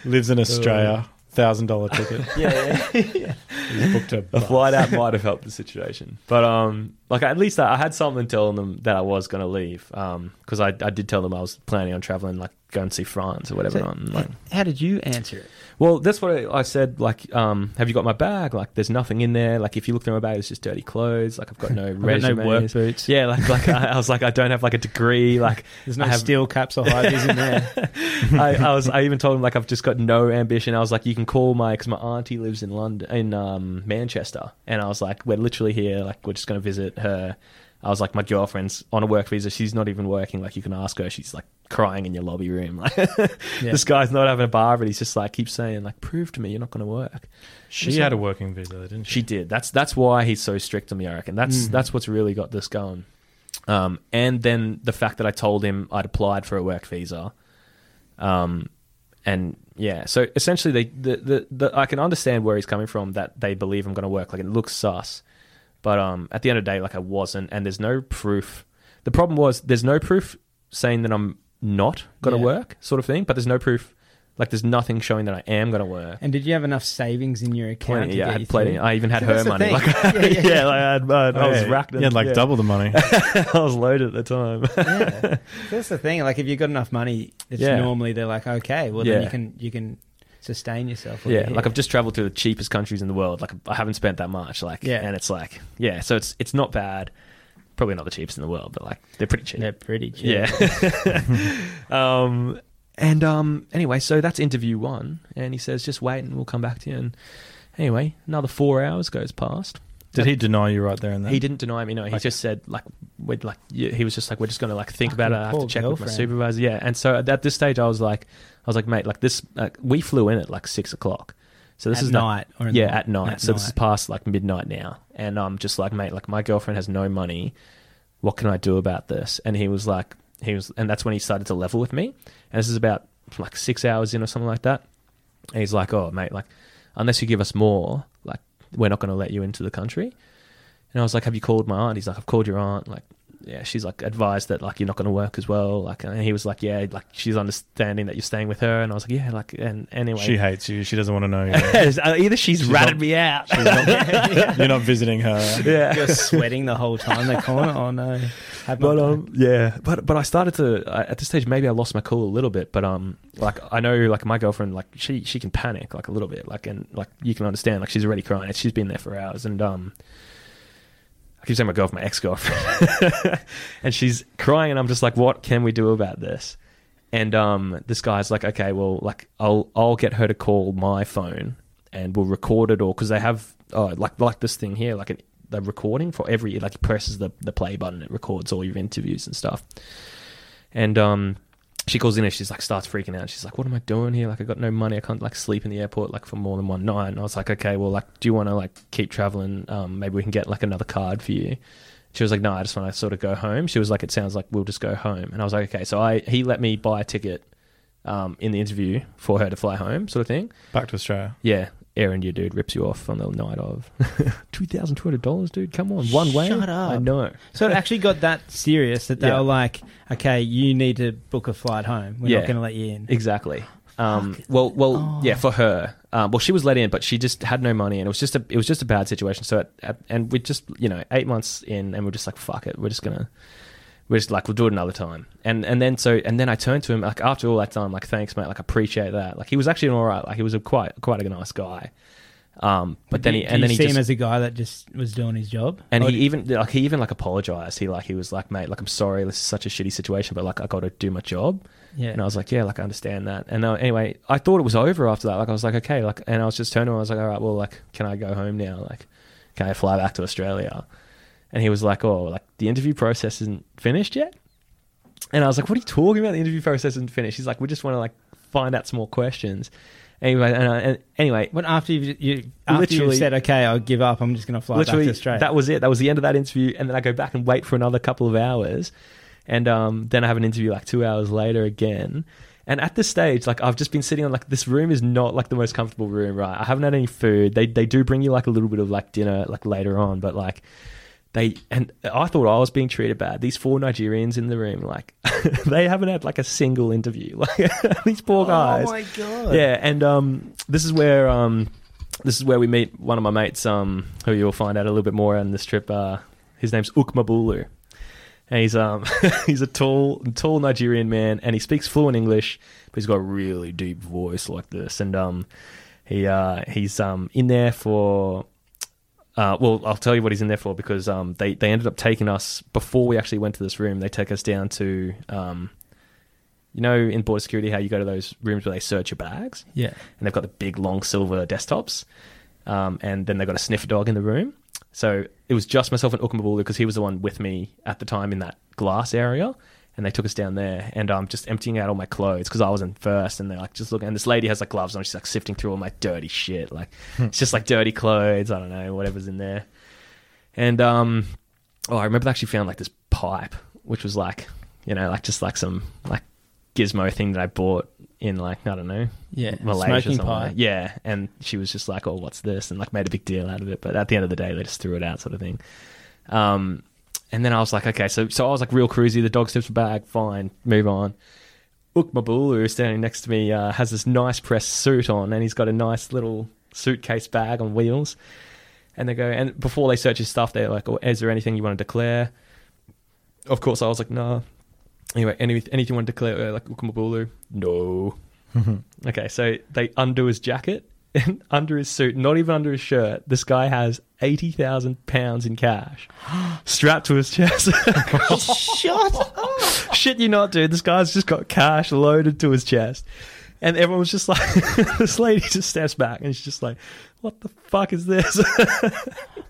[SPEAKER 2] Lives in oh, Australia. Thousand dollar ticket.
[SPEAKER 1] yeah, yeah.
[SPEAKER 2] He's booked a,
[SPEAKER 3] a
[SPEAKER 2] bus.
[SPEAKER 3] flight out might have helped the situation, but um, like at least I, I had something telling them that I was going to leave. Um, because I I did tell them I was planning on traveling, like go and see France or whatever.
[SPEAKER 1] So,
[SPEAKER 3] and, like,
[SPEAKER 1] How did you answer it?
[SPEAKER 3] Well, that's what I I said. Like, um, have you got my bag? Like, there's nothing in there. Like, if you look through my bag, it's just dirty clothes. Like, I've got no
[SPEAKER 1] I've got no work boots.
[SPEAKER 3] Yeah, like, like I, I was like, I don't have like a degree. Like,
[SPEAKER 1] There's no
[SPEAKER 3] have-
[SPEAKER 1] steel caps or high in there.
[SPEAKER 3] I, I was. I even told him like I've just got no ambition. I was like, you can call my because my auntie lives in London, in um, Manchester, and I was like, we're literally here. Like, we're just gonna visit her. I was like, my girlfriend's on a work visa. She's not even working. Like, you can ask her. She's like crying in your lobby room. Like,
[SPEAKER 1] Yeah.
[SPEAKER 3] this guy's not having a bar, but he's just like keeps saying like, prove to me you're not gonna work.
[SPEAKER 2] She had a working visa, didn't she?
[SPEAKER 3] She did. That's that's why he's so strict on me. I reckon that's
[SPEAKER 1] Mm.
[SPEAKER 3] that's what's really got this going. Um, and then the fact that I told him I'd applied for a work visa, um, and yeah, so essentially they the, the, the I can understand where he's coming from that they believe I'm going to work. Like it looks sus, but um, at the end of the day, like I wasn't, and there's no proof. The problem was there's no proof saying that I'm not going to
[SPEAKER 1] Yeah.
[SPEAKER 3] work, sort of thing. But there's no proof. Like there's nothing showing that I am going to work.
[SPEAKER 1] And did you have enough savings in your account?
[SPEAKER 3] Plenty,
[SPEAKER 1] to
[SPEAKER 3] yeah,
[SPEAKER 1] get
[SPEAKER 3] I
[SPEAKER 1] you
[SPEAKER 3] had plenty.
[SPEAKER 1] through?
[SPEAKER 3] I even had
[SPEAKER 1] See,
[SPEAKER 3] her
[SPEAKER 1] that's the
[SPEAKER 3] money.
[SPEAKER 1] thing.
[SPEAKER 3] Like,
[SPEAKER 1] Yeah,
[SPEAKER 3] yeah,
[SPEAKER 1] yeah, yeah.
[SPEAKER 3] like I had, I, I was
[SPEAKER 2] Hey,
[SPEAKER 3] racked.
[SPEAKER 2] You had like
[SPEAKER 3] yeah.
[SPEAKER 2] double the money.
[SPEAKER 3] I was loaded at the time.
[SPEAKER 1] yeah. That's the thing. Like if you've got enough money, it's
[SPEAKER 3] Yeah.
[SPEAKER 1] normally they're like, okay, well
[SPEAKER 3] Yeah.
[SPEAKER 1] then you can you can sustain yourself.
[SPEAKER 3] yeah,
[SPEAKER 1] you're
[SPEAKER 3] like. I've just traveled to the cheapest countries in the world. Like I haven't spent that much. Like,
[SPEAKER 1] Yeah.
[SPEAKER 3] and it's like, yeah, so it's it's not bad. Probably not the cheapest in the world, but like they're pretty cheap.
[SPEAKER 1] they're pretty cheap.
[SPEAKER 3] Yeah. um, and um, anyway, so that's interview one, and he says, "Just wait, and we'll come back to you." And anyway, another four hours goes past.
[SPEAKER 2] Did he deny you right there and then?
[SPEAKER 3] He didn't deny me. No, he
[SPEAKER 2] Okay.
[SPEAKER 3] just said like, we'd like he was just like we're just gonna like think about it. I have to
[SPEAKER 1] poor
[SPEAKER 3] check with my supervisor. Yeah, and so at this stage, I was like, I was like, mate, like this, like, we flew in at like six o'clock. So this
[SPEAKER 1] At
[SPEAKER 3] is not-
[SPEAKER 1] night or in
[SPEAKER 3] yeah,
[SPEAKER 1] the-
[SPEAKER 3] at night.
[SPEAKER 1] at
[SPEAKER 3] so this is
[SPEAKER 1] night.
[SPEAKER 3] past like midnight now, and I'm just like, mate, like my girlfriend has no money. What can I do about this? And he was like, he was, and that's when he started to level with me. And this is about like six hours in or something like that. And he's like, oh, mate, like unless you give us more, like we're not going to let you into the country. And I was like, have you called my aunt? He's like, I've called your aunt. Like, yeah, she's like advised that like you're not going to work as well. Like, and he was like, yeah, like she's understanding that you're staying with her. And I was like, yeah, like, and anyway,
[SPEAKER 2] She hates you. She doesn't want to know you.
[SPEAKER 3] either she's,
[SPEAKER 2] She's
[SPEAKER 3] ratted
[SPEAKER 2] not-
[SPEAKER 3] me out.
[SPEAKER 2] She's not- You're not visiting her.
[SPEAKER 3] yeah.
[SPEAKER 1] You're sweating the whole time. They call it. Oh no. Had my-
[SPEAKER 3] But um, yeah, but but I started to I, at this stage maybe I lost my cool a little bit, but um, like I know like my girlfriend like she she can panic like a little bit, like and like you can understand like she's already crying, she's been there for hours, and um, I keep saying my girlfriend, my ex girlfriend, and she's crying, and I'm just like, what can we do about this? And um, this guy's like, okay, well, like I'll I'll get her to call my phone, and we'll record it, or because they have oh, like like this thing here, like an, the recording for every like presses the the play button, it records all your interviews and stuff. And um, she calls in and she's like starts freaking out. She's like, "What am I doing here? Like, I got no money. I can't like sleep in the airport like for more than one night." And I was like, "Okay, well, like, do you want to like keep traveling? Um, maybe we can get like another card for you." She was like, "No, I just want to sort of go home." She was like, "It sounds like we'll just go home." And I was like, "Okay." So I he let me buy a ticket um, in the interview for her to fly home, sort of thing.
[SPEAKER 2] Back to Australia.
[SPEAKER 3] Yeah, Air your dude rips you off on the night of two thousand two hundred dollars, dude. Come on, one way.
[SPEAKER 1] Shut up.
[SPEAKER 3] I know.
[SPEAKER 1] So it actually got that serious that they
[SPEAKER 3] Yeah.
[SPEAKER 1] were like, okay, you need to book a flight home. We're
[SPEAKER 3] Yeah.
[SPEAKER 1] not going to let you in.
[SPEAKER 3] Exactly. Um, well, well,
[SPEAKER 1] Oh.
[SPEAKER 3] yeah, for her. Um, well, she was let in, but she just had no money, and it was just a it was just a bad situation. So, at, at, and we just you know eight months in, and we're just like fuck it, we're just gonna we're just like we'll do it another time. And and then so and then I turned to him like after all that time, like thanks mate, like I appreciate that. Like he was actually an all right, like he was a quite quite a nice guy. Um, but then he and then he
[SPEAKER 1] see
[SPEAKER 3] just
[SPEAKER 1] him as a guy that just was doing his job.
[SPEAKER 3] and
[SPEAKER 1] Or
[SPEAKER 3] he even like he even like apologized. He like he was like, mate, like I'm sorry, this is such a shitty situation, but like I got to do my job.
[SPEAKER 1] yeah.
[SPEAKER 3] And I was like, yeah, like I understand that. And uh, anyway, I thought it was over after that. Like I was like, okay, like, and I was just turning. to I was like, all right, well, like, can I go home now? Like, can I fly back to Australia? And he was like, oh, like the interview process isn't finished yet. And I was like, what are you talking about? The interview process isn't finished. He's like, we just want to like find out some more questions. Anyway, and, uh, and anyway,
[SPEAKER 1] But after you, you after
[SPEAKER 3] Literally-
[SPEAKER 1] you said, okay, I'll give up. I'm just going to fly back to Australia.
[SPEAKER 3] that was it. That was the end of that interview, and then I go back and wait for another couple of hours, and um, then I have an interview like two hours later again. And at this stage, like I've just been sitting on like this room is not like the most comfortable room, right? I haven't had any food. They they do bring you like a little bit of like dinner like later on, but like they and I thought I was being treated bad. These four Nigerians in the room, like they haven't had like a single interview. Like these poor guys.
[SPEAKER 1] Oh my god.
[SPEAKER 3] Yeah, and um, this is where um, this is where we meet one of my mates, um, who you'll find out a little bit more on this trip. Uh, his name's Ukmabulu, and he's um, he's a tall, tall Nigerian man, and he speaks fluent English, but he's got a really deep voice like this, and um, he uh, he's um in there for. Uh, well, I'll tell you what he's in there for because um, they they ended up taking us before we actually went to this room. They take us down to um, you know, in border security, how you go to those rooms where they search your bags,
[SPEAKER 1] Yeah.
[SPEAKER 3] and they've got the big long silver desktops, um, and then they've got a sniffer dog in the room. So it was just myself and Ukamabulu because he was the one with me at the time in that glass area, and they took us down there, and I'm um, just emptying out all my clothes because I was in first, and they're like just looking, and this lady has like gloves on, she's like sifting through all my dirty shit, like it's just like dirty clothes, I don't know, whatever's in there, and um, oh, I remember they actually found like this pipe, which was like, you know, like just like some like gizmo thing that I bought in like I don't know
[SPEAKER 1] Yeah.
[SPEAKER 3] Malaysia
[SPEAKER 1] Smoking pie.
[SPEAKER 3] Yeah, and she was just like, "Oh, what's this?" and like made a big deal out of it. But at the end of the day, they just threw it out, sort of thing. Um, and then I was like, okay, so so I was like real cruisy. The dog sniffs the bag, fine, move on. Ukmabulu, who's standing next to me, uh, has this nice pressed suit on, and he's got a nice little suitcase bag on wheels. And they go, and before they search his stuff, they're like, "Oh, is there anything you want to declare?" Of course, I was like, "No." Anyway, any, anything you want to declare? Uh, like Ukmabulu? No. Okay, so they undo his jacket and under his suit, not even under his shirt. This guy has eighty thousand pounds in cash strapped to his chest.
[SPEAKER 1] Shut up.
[SPEAKER 3] Shit, you not, dude. This guy's just got cash loaded to his chest, and everyone was just like, this lady just steps back and she's just like, "What the fuck is this?"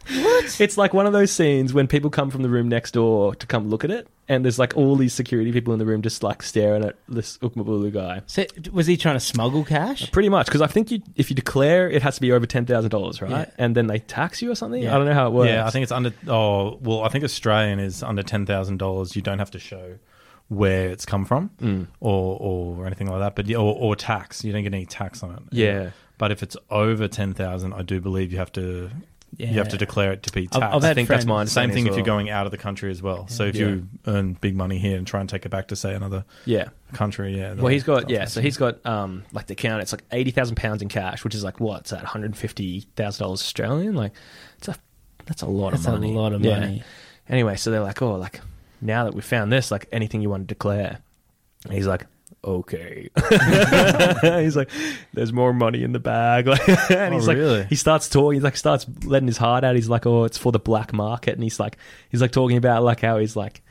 [SPEAKER 1] What?
[SPEAKER 3] It's like one of those scenes when people come from the room next door to come look at it, and there's like all these security people in the room just like staring at this Ukmabulu guy.
[SPEAKER 1] So, was he trying to smuggle cash?
[SPEAKER 3] Uh, pretty much, because I think you, if you declare, it has to be over ten thousand dollars, right?
[SPEAKER 1] Yeah.
[SPEAKER 3] And then they tax you or something.
[SPEAKER 1] Yeah.
[SPEAKER 3] I don't know how it works.
[SPEAKER 2] Yeah, I think it's under. Oh, well, I think Australian is under ten thousand dollars. You don't have to show where it's come from
[SPEAKER 3] Mm.
[SPEAKER 2] or or anything like that. But or, or tax, you don't get any tax on it.
[SPEAKER 3] Yeah.
[SPEAKER 2] But if it's over ten thousand, I do believe you have to
[SPEAKER 1] Yeah.
[SPEAKER 2] you have to declare it to be
[SPEAKER 1] I've-
[SPEAKER 2] taxed.
[SPEAKER 1] I've
[SPEAKER 3] I
[SPEAKER 1] had
[SPEAKER 3] think that's
[SPEAKER 1] friends-
[SPEAKER 3] my
[SPEAKER 2] Same thing
[SPEAKER 3] as
[SPEAKER 2] if you're going out of the country as well. So if
[SPEAKER 3] Yeah.
[SPEAKER 2] you earn big money here and try and take it back to say another
[SPEAKER 3] Yeah.
[SPEAKER 2] country, yeah.
[SPEAKER 3] Well, he's got yeah. So he's got um like the account. It's like eighty thousand pounds in cash, which is like what's that? One hundred fifty thousand dollars Australian. Like, it's a that's a lot
[SPEAKER 1] That's
[SPEAKER 3] of
[SPEAKER 1] a lot of
[SPEAKER 3] Yeah.
[SPEAKER 1] money.
[SPEAKER 3] Anyway, so they're like, oh, like now that we found this, like anything you want to declare. And he's like, okay. he's like, there's more money in the bag. Like, and
[SPEAKER 2] Oh,
[SPEAKER 3] he's like,
[SPEAKER 2] really?
[SPEAKER 3] he starts talking. He like starts letting his heart out. He's like, oh, it's for the black market, and he's like, he's like talking about like how he's like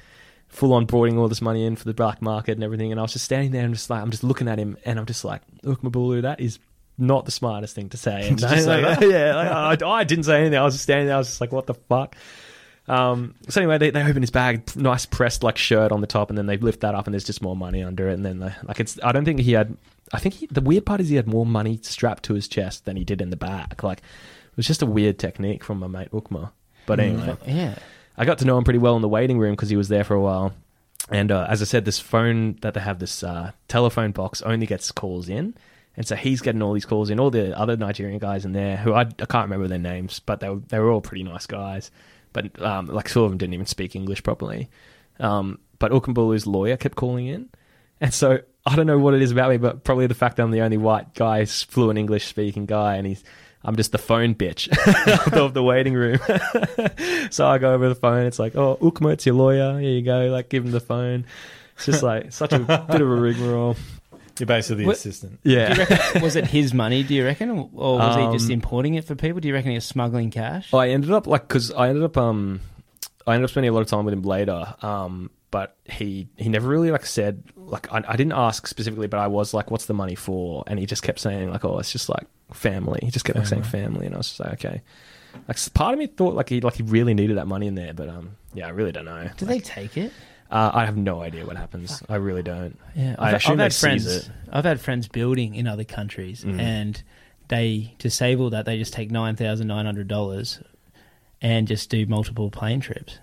[SPEAKER 3] full on boarding all this money in for the black market and everything. And I was just standing there and just like, I'm just looking at him, and I'm just like, look, Mabulu, that is not the smartest thing to say. And
[SPEAKER 2] Did you say
[SPEAKER 3] like, yeah, like, I, I didn't say anything. I was just standing there. I was just like, what the fuck. Um, so anyway, they, they open his bag, nice pressed like shirt on the top, and then they lift that up, and there's just more money under it. And then they, like it's, I don't think he had. I think he, the weird part is he had more money strapped to his chest than he did in the back. Like it was just a weird technique from my mate Ukma. But anyway,
[SPEAKER 1] Yeah.
[SPEAKER 3] I got to know him pretty well in the waiting room because he was there for a while. And uh, as I said, this phone that they have, this uh, telephone box, only gets calls in. And so he's getting all these calls in. All the other Nigerian guys in there, who I, I can't remember their names, but they were, they were all pretty nice guys. But um, like two of them didn't even speak English properly. Um, but Ukambulu's lawyer kept calling in. And so I don't know what it is about me, but probably the fact that I'm the only white guy, fluent English speaking guy, and he's I'm just the phone bitch of the waiting room. so I go over the phone. It's like, oh, Ukma, it's your lawyer. Here you go. Like, give him the phone. It's just like such a bit of a rigmarole.
[SPEAKER 2] You're basically the
[SPEAKER 1] What-
[SPEAKER 2] assistant.
[SPEAKER 1] Do you
[SPEAKER 3] Yeah.
[SPEAKER 1] reckon, was it his money, do you reckon? Or was he just
[SPEAKER 3] Um,
[SPEAKER 1] importing it for people? Do you reckon he was smuggling cash?
[SPEAKER 3] I ended up like because I ended up um I ended up spending a lot of time with him later. Um, but he he never really like said like I, I didn't ask specifically, but I was like, "What's the money for?" And he just kept saying like, "Oh, it's just like family." He just kept like saying family, and I was just like, "Okay." Like s- part of me thought like he like he really needed that money in there, but um yeah, I really don't know.
[SPEAKER 1] Do they take it?
[SPEAKER 3] Uh, I have no idea what happens. I really don't.
[SPEAKER 1] Yeah,
[SPEAKER 3] I
[SPEAKER 1] I've,
[SPEAKER 3] assume
[SPEAKER 1] I've had friends. I've had friends building in other countries,
[SPEAKER 3] Mhm.
[SPEAKER 1] and they disable that they just take nine thousand nine hundred dollars and just do multiple plane trips.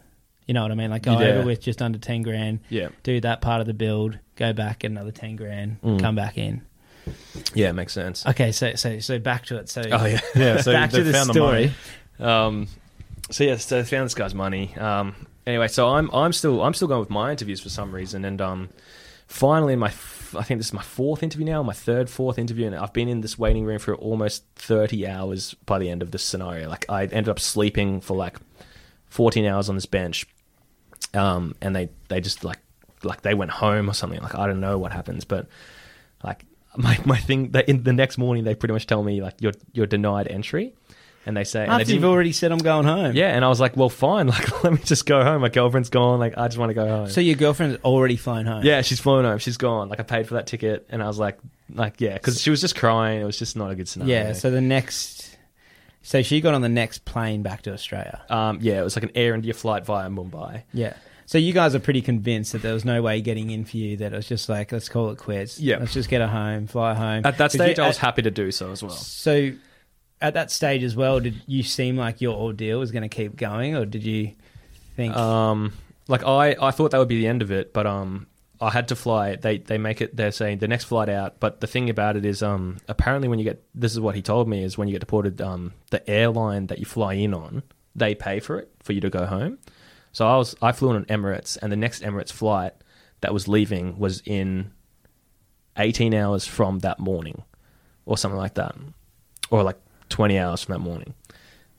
[SPEAKER 1] You know what I mean? Like go
[SPEAKER 3] Yeah.
[SPEAKER 1] over with just under ten grand,
[SPEAKER 3] Yeah,
[SPEAKER 1] do that part of the build, go back get another ten grand,
[SPEAKER 3] Mm.
[SPEAKER 1] come back in.
[SPEAKER 3] yeah, it makes sense.
[SPEAKER 1] Okay, so so so back to it. So
[SPEAKER 3] Oh yeah.
[SPEAKER 2] Yeah, so
[SPEAKER 1] back
[SPEAKER 2] they
[SPEAKER 1] to the
[SPEAKER 2] found the
[SPEAKER 1] story.
[SPEAKER 2] money.
[SPEAKER 3] Um, so yeah, so I found this guy's money. Um, anyway, so I'm I'm still I'm still going with my interviews for some reason, and um, finally in my I think this is my fourth interview now, my third fourth interview, and I've been in this waiting room for almost thirty hours by the end of this scenario. Like I ended up sleeping for like fourteen hours on this bench, um, and they they just like like they went home or something. Like I don't know what happens, but like my my thing. They, in the next morning, they pretty much tell me like you're you're denied entry, and they say and
[SPEAKER 1] After you've already said I'm going home.
[SPEAKER 3] yeah, and I was like, well, fine. Like, let me just go home. My girlfriend's gone. Like, I just want to go home.
[SPEAKER 1] So your girlfriend's already flown home.
[SPEAKER 3] yeah, she's flown home. She's gone. Like, I paid for that ticket, and I was like, like, yeah, because she was just crying. It was just not a good scenario.
[SPEAKER 1] Yeah. So the next, so she got on the next plane back to Australia.
[SPEAKER 3] um, yeah, it was like an Air India flight via Mumbai.
[SPEAKER 1] Yeah. So you guys are pretty convinced that there was no way getting in for you. That it was just like, let's call it quits.
[SPEAKER 3] Yeah.
[SPEAKER 1] Let's just get her home, fly home.
[SPEAKER 3] At that stage,
[SPEAKER 1] you-
[SPEAKER 3] I was
[SPEAKER 1] at-
[SPEAKER 3] happy to do so as well.
[SPEAKER 1] So at that stage as well, did you seem like your ordeal was going to keep going, or did you think?
[SPEAKER 3] Um, like I, I thought that would be the end of it, but um, I had to fly. They they make it. They're saying the next flight out. But the thing about it is, um, apparently when you get this is what he told me is when you get deported, um, the airline that you fly in on, they pay for it for you to go home. So I was I flew on an Emirates, and the next Emirates flight that was leaving was in eighteen hours from that morning, or something like that, or like twenty hours from that morning.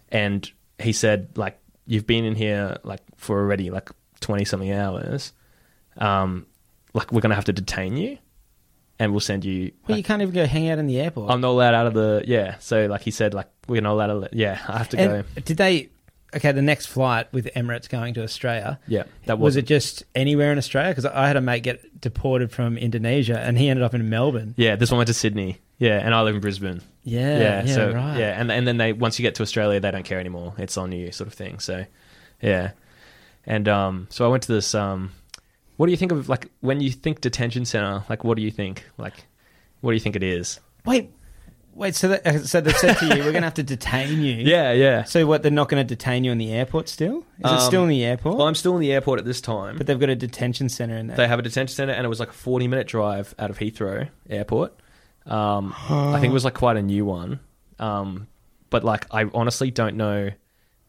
[SPEAKER 3] And he said like you've been in here like for already like 20 something hours um like we're gonna have to detain you and we'll send you
[SPEAKER 1] well, you can't even go hang out in the airport.
[SPEAKER 3] i'm not allowed out of the yeah so like he said like we're not allowed to yeah i have to go
[SPEAKER 1] did they? Okay, the next flight with Emirates going to Australia.
[SPEAKER 3] yeah that
[SPEAKER 1] was
[SPEAKER 3] was
[SPEAKER 1] it just anywhere in Australia? Because I had a mate get deported from Indonesia, and he ended up in Melbourne.
[SPEAKER 3] yeah this one went to sydney yeah and i live in brisbane
[SPEAKER 1] Yeah,
[SPEAKER 3] yeah,
[SPEAKER 1] yeah,
[SPEAKER 3] so
[SPEAKER 1] right.
[SPEAKER 3] yeah and and then they once you get to australia they don't care anymore it's on you sort of thing so yeah and um so i went to this um what do you think of like when you think detention center like what do you think like what do you think it is
[SPEAKER 1] Wait, wait. So, that, uh, so they said to you, "We're going to have to detain you."
[SPEAKER 3] yeah yeah
[SPEAKER 1] So what? They're not going to detain you in the airport still? Is it
[SPEAKER 3] Um,
[SPEAKER 1] still in the airport?
[SPEAKER 3] Well, I'm still in the airport at this time.
[SPEAKER 1] but they've got a detention center in there.
[SPEAKER 3] they have a detention center, and it was like a 40 minute drive out of Heathrow Airport. Um, I think it was like quite a new one. Um, but like, I honestly don't know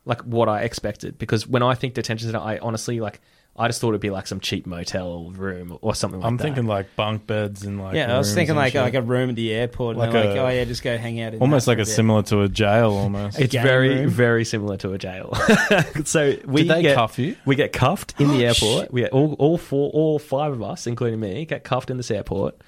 [SPEAKER 3] like what I expected because when I think detention center, I honestly like I just thought it'd be like some cheap motel room or something like
[SPEAKER 2] I'm
[SPEAKER 3] that.
[SPEAKER 2] thinking like bunk beds and like
[SPEAKER 1] yeah, I was
[SPEAKER 2] rooms
[SPEAKER 1] thinking
[SPEAKER 2] and
[SPEAKER 1] like
[SPEAKER 2] shit.
[SPEAKER 1] like a room at the airport.
[SPEAKER 2] Like
[SPEAKER 1] and they're like, oh yeah, just go hang out. In
[SPEAKER 2] almost
[SPEAKER 1] that
[SPEAKER 2] like
[SPEAKER 1] for
[SPEAKER 2] a
[SPEAKER 1] bit."
[SPEAKER 2] similar to a jail almost.
[SPEAKER 3] it's
[SPEAKER 1] game
[SPEAKER 3] very
[SPEAKER 1] room?
[SPEAKER 3] very similar to a jail. so we
[SPEAKER 2] Did they
[SPEAKER 3] get,
[SPEAKER 2] cuff you?
[SPEAKER 3] We get cuffed in the
[SPEAKER 1] Oh,
[SPEAKER 3] airport. We get all, all four, all five of us, including me, get cuffed in this airport.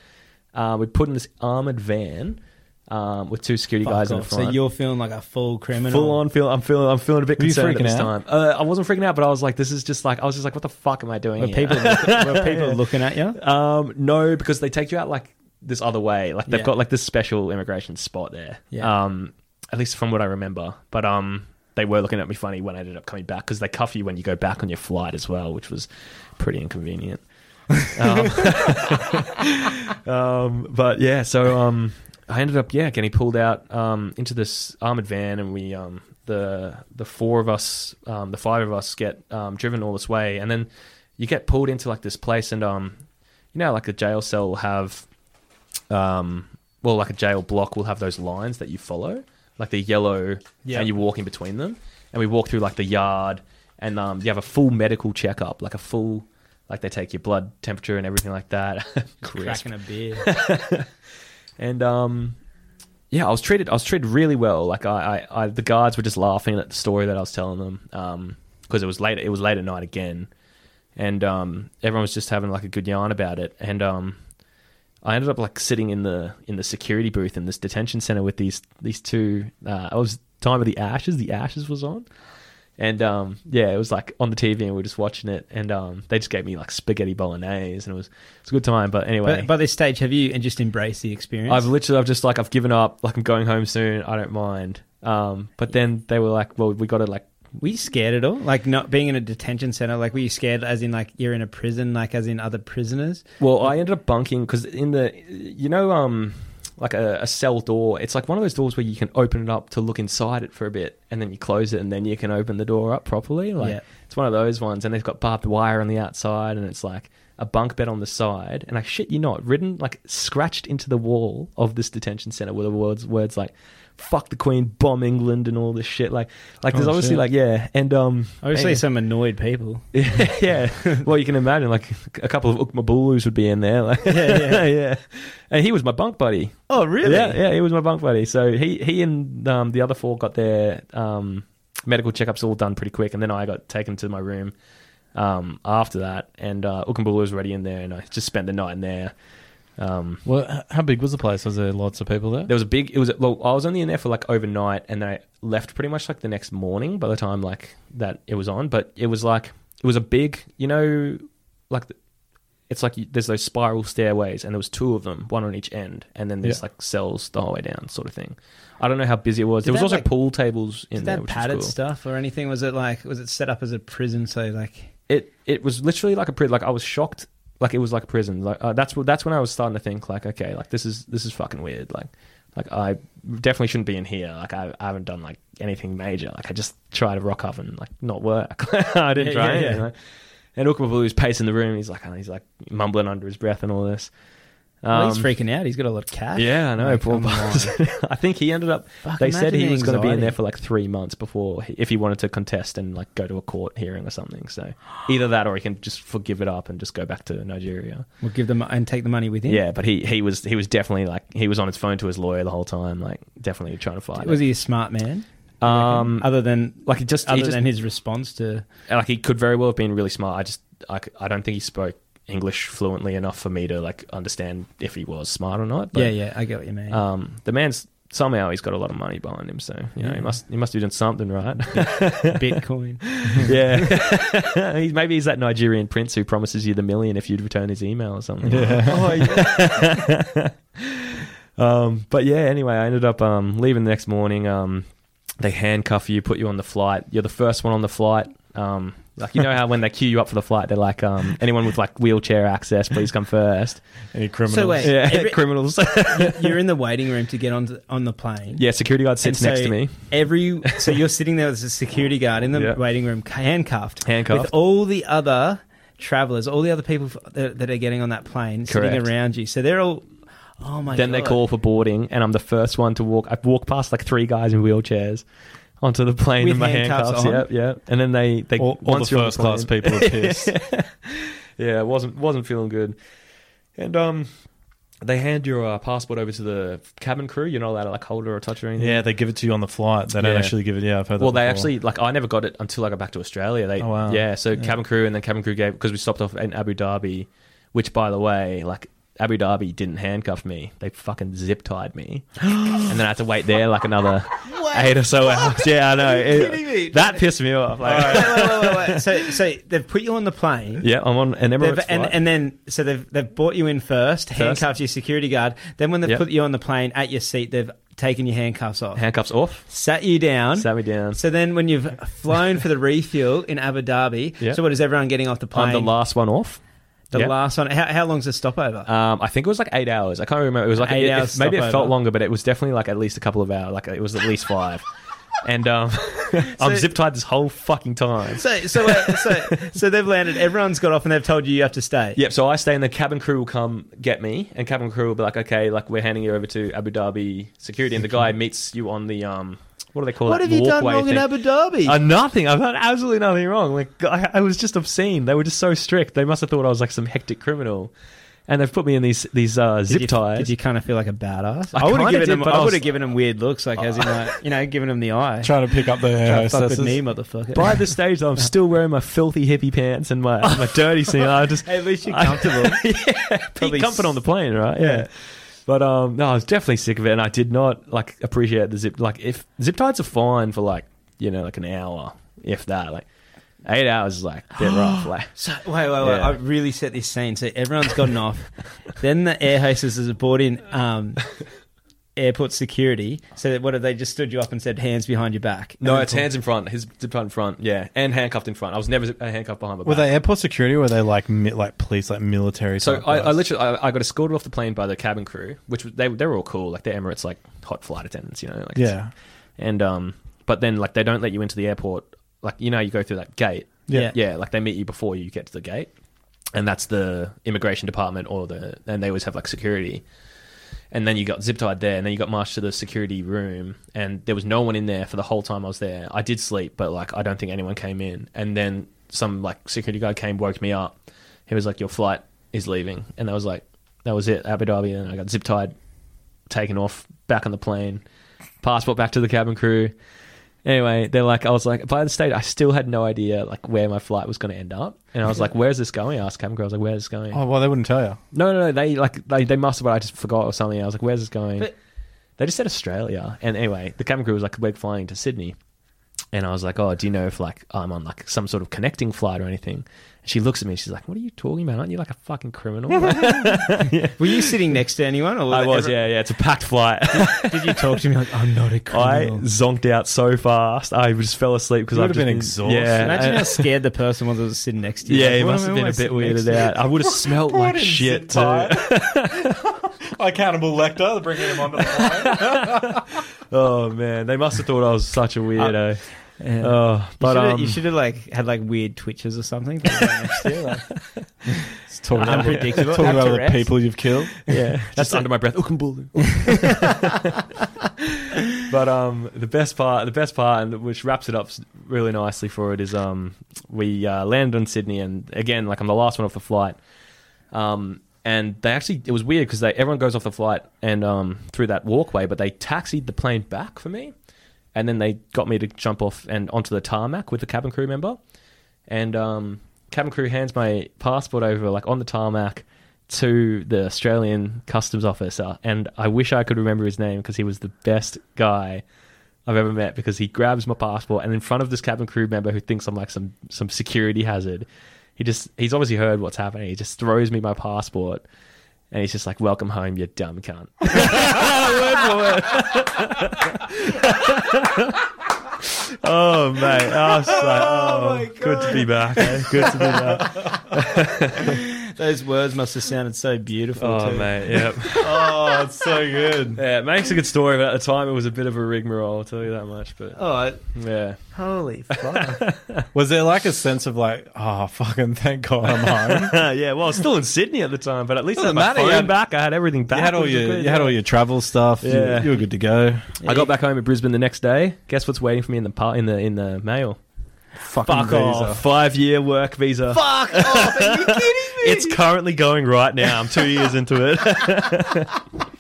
[SPEAKER 3] Uh, we put in this armored van um, with two security
[SPEAKER 1] Fuck
[SPEAKER 3] guys in the
[SPEAKER 1] off.
[SPEAKER 3] front.
[SPEAKER 1] So you're feeling like a full criminal.
[SPEAKER 3] full on feel. I'm feeling. I'm feeling a bit
[SPEAKER 2] Were you
[SPEAKER 3] concerned at
[SPEAKER 2] freaking
[SPEAKER 3] this
[SPEAKER 2] out?
[SPEAKER 3] time. Uh, I wasn't freaking out, but I was like, this is just like I was just like, what the fuck am I doing
[SPEAKER 1] Were
[SPEAKER 3] here?
[SPEAKER 1] people were people looking at you?
[SPEAKER 3] um, no, because they take you out like this other way. Like they've
[SPEAKER 1] Yeah.
[SPEAKER 3] got like this special immigration spot there.
[SPEAKER 1] Yeah.
[SPEAKER 3] Um, at least from what I remember. But um, they were looking at me funny when I ended up coming back because they cuff you when you go back on your flight as well, which was pretty inconvenient. Um, um, but yeah, so um, I ended up yeah getting pulled out um, into this armored van, and we um, the the four of us, um, the five of us get um, driven all this way, and then you get pulled into like this place, and um, you know, like a jail cell will have, um, well, like a jail block will have those lines that you follow, like the yellow,
[SPEAKER 1] Yeah.
[SPEAKER 3] and you walk in between them, and we walk through like the yard, and um, you have a full medical checkup, like a full. Like they take your blood temperature and everything like that.
[SPEAKER 1] Cracking a beer.
[SPEAKER 3] And um, yeah, I was treated. I was treated really well. Like I, I, I the guards were just laughing at the story that I was telling them. Um, because it was late. It was late at night again, and um, everyone was just having like a good yarn about it. And um, I ended up like sitting in the in the security booth in this detention center with these these two. Uh, it was time of the Ashes. The Ashes was on. And um, yeah, it was like on the TV, and we were just watching it. And um, they just gave me like spaghetti bolognese, and it was it's a good time. But anyway,
[SPEAKER 1] But by this stage, have you and just embraced the experience?
[SPEAKER 3] I've literally, I've just like, I've given up. Like, I'm going home soon. I don't mind. Um, but then they were like, well, we got to like,
[SPEAKER 1] Were you scared at all? Like not being in a detention center? Like were you scared as in like you're in a prison, like as in other prisoners?
[SPEAKER 3] Well, I ended up bunking because in the, you know, um, like a, a cell door. It's like one of those doors where you can open it up to look inside it for a bit, and then you close it, and then you can open the door up properly. Like
[SPEAKER 1] Yeah.
[SPEAKER 3] it's one of those ones, and they've got barbed wire on the outside, and it's like a bunk bed on the side, and I shit you not, written like scratched into the wall of this detention center with the words words like "fuck the Queen, bomb England," and all this shit. Like, like there's
[SPEAKER 2] Oh,
[SPEAKER 3] obviously
[SPEAKER 2] shit.
[SPEAKER 3] like yeah, and um,
[SPEAKER 1] Obviously,
[SPEAKER 3] anyway.
[SPEAKER 1] some annoyed people.
[SPEAKER 3] yeah. Well, you can imagine like a couple of Ukmabulus would be in there. Like,
[SPEAKER 1] Yeah, yeah.
[SPEAKER 3] yeah. And he was my bunk buddy.
[SPEAKER 1] Oh, really?
[SPEAKER 3] Yeah, yeah, he was my bunk buddy. So he he and um, the other four got their um, medical checkups all done pretty quick, and then I got taken to my room um, after that. And uh, Ukmabulu was already in there, and I just spent the night in there. Um,
[SPEAKER 2] Well, how big was the place? Was there lots of people there?
[SPEAKER 3] there was a big. It was well, I was only in there for like overnight, and then I left pretty much like the next morning. By the time like that it was on, but it was like it was a big, you know, like the, it's like you, there's those spiral stairways, and there was two of them, one on each end, and then there's
[SPEAKER 2] Yeah.
[SPEAKER 3] like cells the whole way down, sort of thing. I don't know how busy it was.
[SPEAKER 1] Did
[SPEAKER 3] there was also
[SPEAKER 1] like-
[SPEAKER 3] pool tables in
[SPEAKER 1] Did
[SPEAKER 3] there,
[SPEAKER 1] that
[SPEAKER 3] which
[SPEAKER 1] padded
[SPEAKER 3] was cool.
[SPEAKER 1] stuff or anything? Was it like was it set up as a prison? So like
[SPEAKER 3] It it was literally like a prison. Like I was shocked. Like it was like a prison. Like uh, that's that's when I was starting to think like, okay, like this is this is fucking weird. Like like I definitely shouldn't be in here. Like I, I haven't done like anything major. Like I just tried to rock up and like not work. I didn't
[SPEAKER 1] Yeah,
[SPEAKER 3] try
[SPEAKER 1] yeah,
[SPEAKER 3] anything.
[SPEAKER 1] yeah.
[SPEAKER 3] Like, and Ukmabulu's pacing the room. He's like he's like mumbling under his breath and all this.
[SPEAKER 1] Well, he's
[SPEAKER 3] Um,
[SPEAKER 1] freaking out. He's got a lot of cash.
[SPEAKER 3] Yeah, I know. Poor
[SPEAKER 1] come on.
[SPEAKER 3] I think he ended up.
[SPEAKER 1] Fuck,
[SPEAKER 3] they said he was going to be in
[SPEAKER 1] anxiety.
[SPEAKER 3] there for like three months before, he, if he wanted to contest and like go to a court hearing or something. So either that, or he can just forgive it up and just go back to Nigeria.
[SPEAKER 1] We'll give them and take the money with him.
[SPEAKER 3] Yeah, but he he was he was definitely like he was on his phone to his lawyer the whole time, like definitely trying to fight.
[SPEAKER 1] Was
[SPEAKER 3] it.
[SPEAKER 1] he a smart man?
[SPEAKER 3] Um,
[SPEAKER 1] other than
[SPEAKER 3] like just,
[SPEAKER 1] other
[SPEAKER 3] just
[SPEAKER 1] than his response to
[SPEAKER 3] like he could very well have been really smart. I just I, I don't think he spoke English fluently enough for me to like understand if he was smart or not. But,
[SPEAKER 1] yeah, yeah, I get what you mean.
[SPEAKER 3] Um, the man's somehow he's got a lot of money behind him, so you know he must he must be doing something right.
[SPEAKER 1] Bitcoin.
[SPEAKER 3] yeah, he's, maybe he's that Nigerian prince who promises you the million if you'd return his email or something.
[SPEAKER 2] Yeah.
[SPEAKER 1] oh yeah.
[SPEAKER 3] Um, but yeah, anyway, I ended up um, leaving the next morning. Um, they handcuff you, put you on the flight. You're the first one on the flight. Um, like you know how when they queue you up for the flight, they're like, um, anyone with like wheelchair access, please come first.
[SPEAKER 2] Any criminals?
[SPEAKER 1] So wait,
[SPEAKER 3] Yeah,
[SPEAKER 1] every-
[SPEAKER 3] criminals.
[SPEAKER 1] You're in the waiting room to get on the, on the plane.
[SPEAKER 3] yeah, security guard sits
[SPEAKER 1] And
[SPEAKER 3] next
[SPEAKER 1] so
[SPEAKER 3] to me,
[SPEAKER 1] Every so you're sitting there as a security guard in the
[SPEAKER 3] Yeah.
[SPEAKER 1] waiting room, handcuffed,
[SPEAKER 3] handcuffed.
[SPEAKER 1] with all the other travelers, all the other people that, that are getting on that plane sitting around you. So they're all. Oh my god.
[SPEAKER 3] then
[SPEAKER 1] god!
[SPEAKER 3] they call for boarding, and I'm the first one to walk. I walk past like three guys in wheelchairs onto the plane
[SPEAKER 1] With
[SPEAKER 3] in my
[SPEAKER 1] handcuffs
[SPEAKER 3] handcuffs.
[SPEAKER 1] on?
[SPEAKER 3] Yep, yep. And then they they
[SPEAKER 2] all, all the
[SPEAKER 3] once you're on
[SPEAKER 2] first class people are pissed.
[SPEAKER 3] yeah, it wasn't wasn't feeling good. And um, they hand your uh, passport over to the cabin crew. You're not allowed to like hold it or touch it or anything.
[SPEAKER 2] yeah, they give it to you on the flight. They don't
[SPEAKER 3] Yeah.
[SPEAKER 2] actually give it. Yeah, I've heard that.
[SPEAKER 3] Well, they actually like I never got it until I got back to Australia. They
[SPEAKER 2] Oh, wow.
[SPEAKER 3] yeah, so
[SPEAKER 2] Yeah.
[SPEAKER 3] cabin crew and then cabin crew gave because we stopped off in Abu Dhabi, which by the way, like Abu Dhabi didn't handcuff me. They fucking zip tied me, and then I had to wait there like another eight or so hours. Yeah, I know.
[SPEAKER 1] Kidding me?
[SPEAKER 3] that pissed me off. Like,
[SPEAKER 1] wait, wait, wait, wait. So, so they've put you on the plane.
[SPEAKER 3] yeah, I'm on an Emirates
[SPEAKER 1] They've, and,
[SPEAKER 3] flight.
[SPEAKER 1] and then so they've they've brought you in first, handcuffed your security guard. Then when they've
[SPEAKER 3] Yep.
[SPEAKER 1] put you on the plane at your seat, they've taken your handcuffs off,
[SPEAKER 3] handcuffs off,
[SPEAKER 1] sat you down.
[SPEAKER 3] sat me down.
[SPEAKER 1] so then when you've flown for the refuel in Abu Dhabi, so what is everyone getting off the plane?
[SPEAKER 3] I'm the last one off.
[SPEAKER 1] The
[SPEAKER 3] Yep.
[SPEAKER 1] last one. How, how long's the stopover?
[SPEAKER 3] Um, I think it was like eight hours. I can't remember. It was like
[SPEAKER 1] Eight
[SPEAKER 3] it- it-
[SPEAKER 1] hours
[SPEAKER 3] maybe it
[SPEAKER 1] stopover.
[SPEAKER 3] felt longer, but it was definitely like at least a couple of hours. Like it was at least five. And um, I'm zip tied this whole fucking time.
[SPEAKER 1] so so uh, so so they've landed. Everyone's got off, and they've told you you have to stay.
[SPEAKER 3] Yep. So I stay, and the cabin crew will come get me, and cabin crew will be like, "Okay, like we're handing you over to Abu Dhabi security," and the guy meets you on the um, what do they call it?
[SPEAKER 1] What
[SPEAKER 3] that
[SPEAKER 1] have you done
[SPEAKER 3] walkway
[SPEAKER 1] wrong in. Abu Dhabi?
[SPEAKER 3] Uh, nothing. I've done absolutely nothing wrong. Like I, I was just obscene. They were just so strict. They must have thought I was like some hectic criminal, and they've put me in these these uh,
[SPEAKER 1] Did
[SPEAKER 3] zip
[SPEAKER 1] you,
[SPEAKER 3] ties.
[SPEAKER 1] Did you kind of feel like a badass?
[SPEAKER 3] I
[SPEAKER 1] I, would have given
[SPEAKER 3] did,
[SPEAKER 1] them. I
[SPEAKER 3] I
[SPEAKER 1] would have given them weird looks, like as in like you know, giving them the eye.
[SPEAKER 2] trying to pick up the
[SPEAKER 1] Try
[SPEAKER 2] air
[SPEAKER 1] to fuck with
[SPEAKER 2] hostesses.
[SPEAKER 1] me, motherfucker.
[SPEAKER 3] By this stage, I'm still wearing my filthy hippie pants and my my dirty scene. I just
[SPEAKER 1] Hey, at least you're
[SPEAKER 3] I-
[SPEAKER 1] comfortable.
[SPEAKER 3] yeah, comfort on the plane, right?
[SPEAKER 1] Yeah.
[SPEAKER 3] Yeah. But um, no, I was definitely sick of it, and I did not like appreciate the zip. Like, if zip ties are fine for like you know like an hour, if that. Like eight hours is like a bit rough. Like,
[SPEAKER 1] So wait, wait, wait!
[SPEAKER 3] Yeah.
[SPEAKER 1] I really set this scene. So everyone's gotten off. Then the air hostesses are brought in um, airport security. So that, what if they just stood you up and said hands behind your back?
[SPEAKER 3] No, it's hands in front. His zipped in front, yeah, and handcuffed in front. I was never zip- handcuffed behind my back.
[SPEAKER 2] Were they airport security or were they like mi- like police, like military?
[SPEAKER 3] So
[SPEAKER 2] type
[SPEAKER 3] I, I
[SPEAKER 2] guys?
[SPEAKER 3] literally I, I got escorted off the plane by the cabin crew, which was, they they were all cool, like they're Emirates like hot flight attendants, you know. Like
[SPEAKER 2] yeah,
[SPEAKER 3] and um, but then like they don't let you into the airport. Like you know, you go through that gate.
[SPEAKER 2] yeah,
[SPEAKER 3] Yeah, like they meet you before you get to the gate, and that's the immigration department or the and they always have like security. And then you got zip tied there, and then you got marched to the security room, and there was no one in there for the whole time I was there. I did sleep, but like I don't think anyone came in. And then some like security guy came, woke me up. He was like, "Your flight is leaving," and that was like that was it, Abu Dhabi. And I got zip tied, taken off, back on the plane, passport back to the cabin crew. Anyway, they're like, I was like, by the stage, I still had no idea like where my flight was going to end up, and I was like, "Where's this going?" I asked cabin crew, I was like, "Where's this going?"
[SPEAKER 2] Oh well, they wouldn't tell you.
[SPEAKER 3] No, no, no. They like they, they must have, but I just forgot or something. I was like, "Where's this going?"
[SPEAKER 1] But-
[SPEAKER 3] they just said Australia, and anyway, the cabin crew was like, "We're flying to Sydney," and I was like, "Oh, do you know if like I'm on like some sort of connecting flight or anything?" And she looks at me, she's like, "What are you talking about? Aren't you like a fucking criminal?"
[SPEAKER 1] Were you sitting next to anyone? Or
[SPEAKER 3] I was,
[SPEAKER 1] ever-
[SPEAKER 3] yeah, yeah. It's a packed flight.
[SPEAKER 1] Did you talk to me like I'm not a criminal?
[SPEAKER 3] I zonked out so fast, I just fell asleep because I've
[SPEAKER 2] would been exhausted.
[SPEAKER 3] Yeah,
[SPEAKER 1] Imagine
[SPEAKER 3] and-
[SPEAKER 1] how scared the person was that was sitting next to you.
[SPEAKER 3] yeah,
[SPEAKER 1] Like,
[SPEAKER 3] he must have been a bit
[SPEAKER 1] sitting next
[SPEAKER 3] weirded out. I would have smelled like shit too.
[SPEAKER 2] Like Hannibal Lecter, bringing him onto the plane.
[SPEAKER 3] Oh man, they must have thought I was such a weirdo.
[SPEAKER 1] Uh, Yeah.
[SPEAKER 3] Oh, but
[SPEAKER 1] you, should've,
[SPEAKER 3] um,
[SPEAKER 1] you should have like had like weird twitches or something. for the guy next to you, like,
[SPEAKER 2] Talk about,
[SPEAKER 1] unpredictable.
[SPEAKER 2] talk about the
[SPEAKER 1] Tourette's.
[SPEAKER 2] people you've killed.
[SPEAKER 3] yeah, just under my breath. But um, the best part, the best part, and which wraps it up really nicely for it is um, we uh, landed in Sydney, and again, like I'm the last one off the flight. Um, and they actually, it was weird because they everyone goes off the flight and um through that walkway, but they taxied the plane back for me, and then they got me to jump off and onto the tarmac with the cabin crew member, and um, cabin crew hands my passport over like on the tarmac to the Australian customs officer, and I wish I could remember his name because he was the best guy I've ever met. Because he grabs my passport, and in front of this cabin crew member who thinks I'm like some some security hazard, he just he's obviously heard what's happening. He just throws me my passport, and he's just like, "Welcome home, you dumb cunt." Word for word. oh mate, was like, oh, good to be back. Eh? Good to be back.
[SPEAKER 1] those words must have sounded so beautiful.
[SPEAKER 3] Oh
[SPEAKER 1] too.
[SPEAKER 3] mate, yep.
[SPEAKER 2] Oh, it's so good.
[SPEAKER 3] Yeah, it makes a good story, but at the time it was a bit of a rigmarole. I'll tell you that much. But
[SPEAKER 1] Oh,
[SPEAKER 3] yeah,
[SPEAKER 1] holy fuck!
[SPEAKER 2] Was there like a sense of like, oh, fucking thank God I'm home?
[SPEAKER 3] yeah. Well, I was still in Sydney at the time, but at least I had
[SPEAKER 2] Doesn't
[SPEAKER 3] my
[SPEAKER 2] matter, you
[SPEAKER 3] phone
[SPEAKER 2] had-
[SPEAKER 3] back. I had everything back.
[SPEAKER 2] you had all your
[SPEAKER 3] good,
[SPEAKER 2] you had all your travel stuff.
[SPEAKER 3] Yeah.
[SPEAKER 2] You, were good to go.
[SPEAKER 3] I got back home to Brisbane the next day. Guess what's waiting for me in the par- in the in the mail?
[SPEAKER 2] Fucking
[SPEAKER 3] Fuck off. Five year work visa.
[SPEAKER 1] fuck off! Are you kidding me?
[SPEAKER 3] It's currently going right now. I'm two years into it.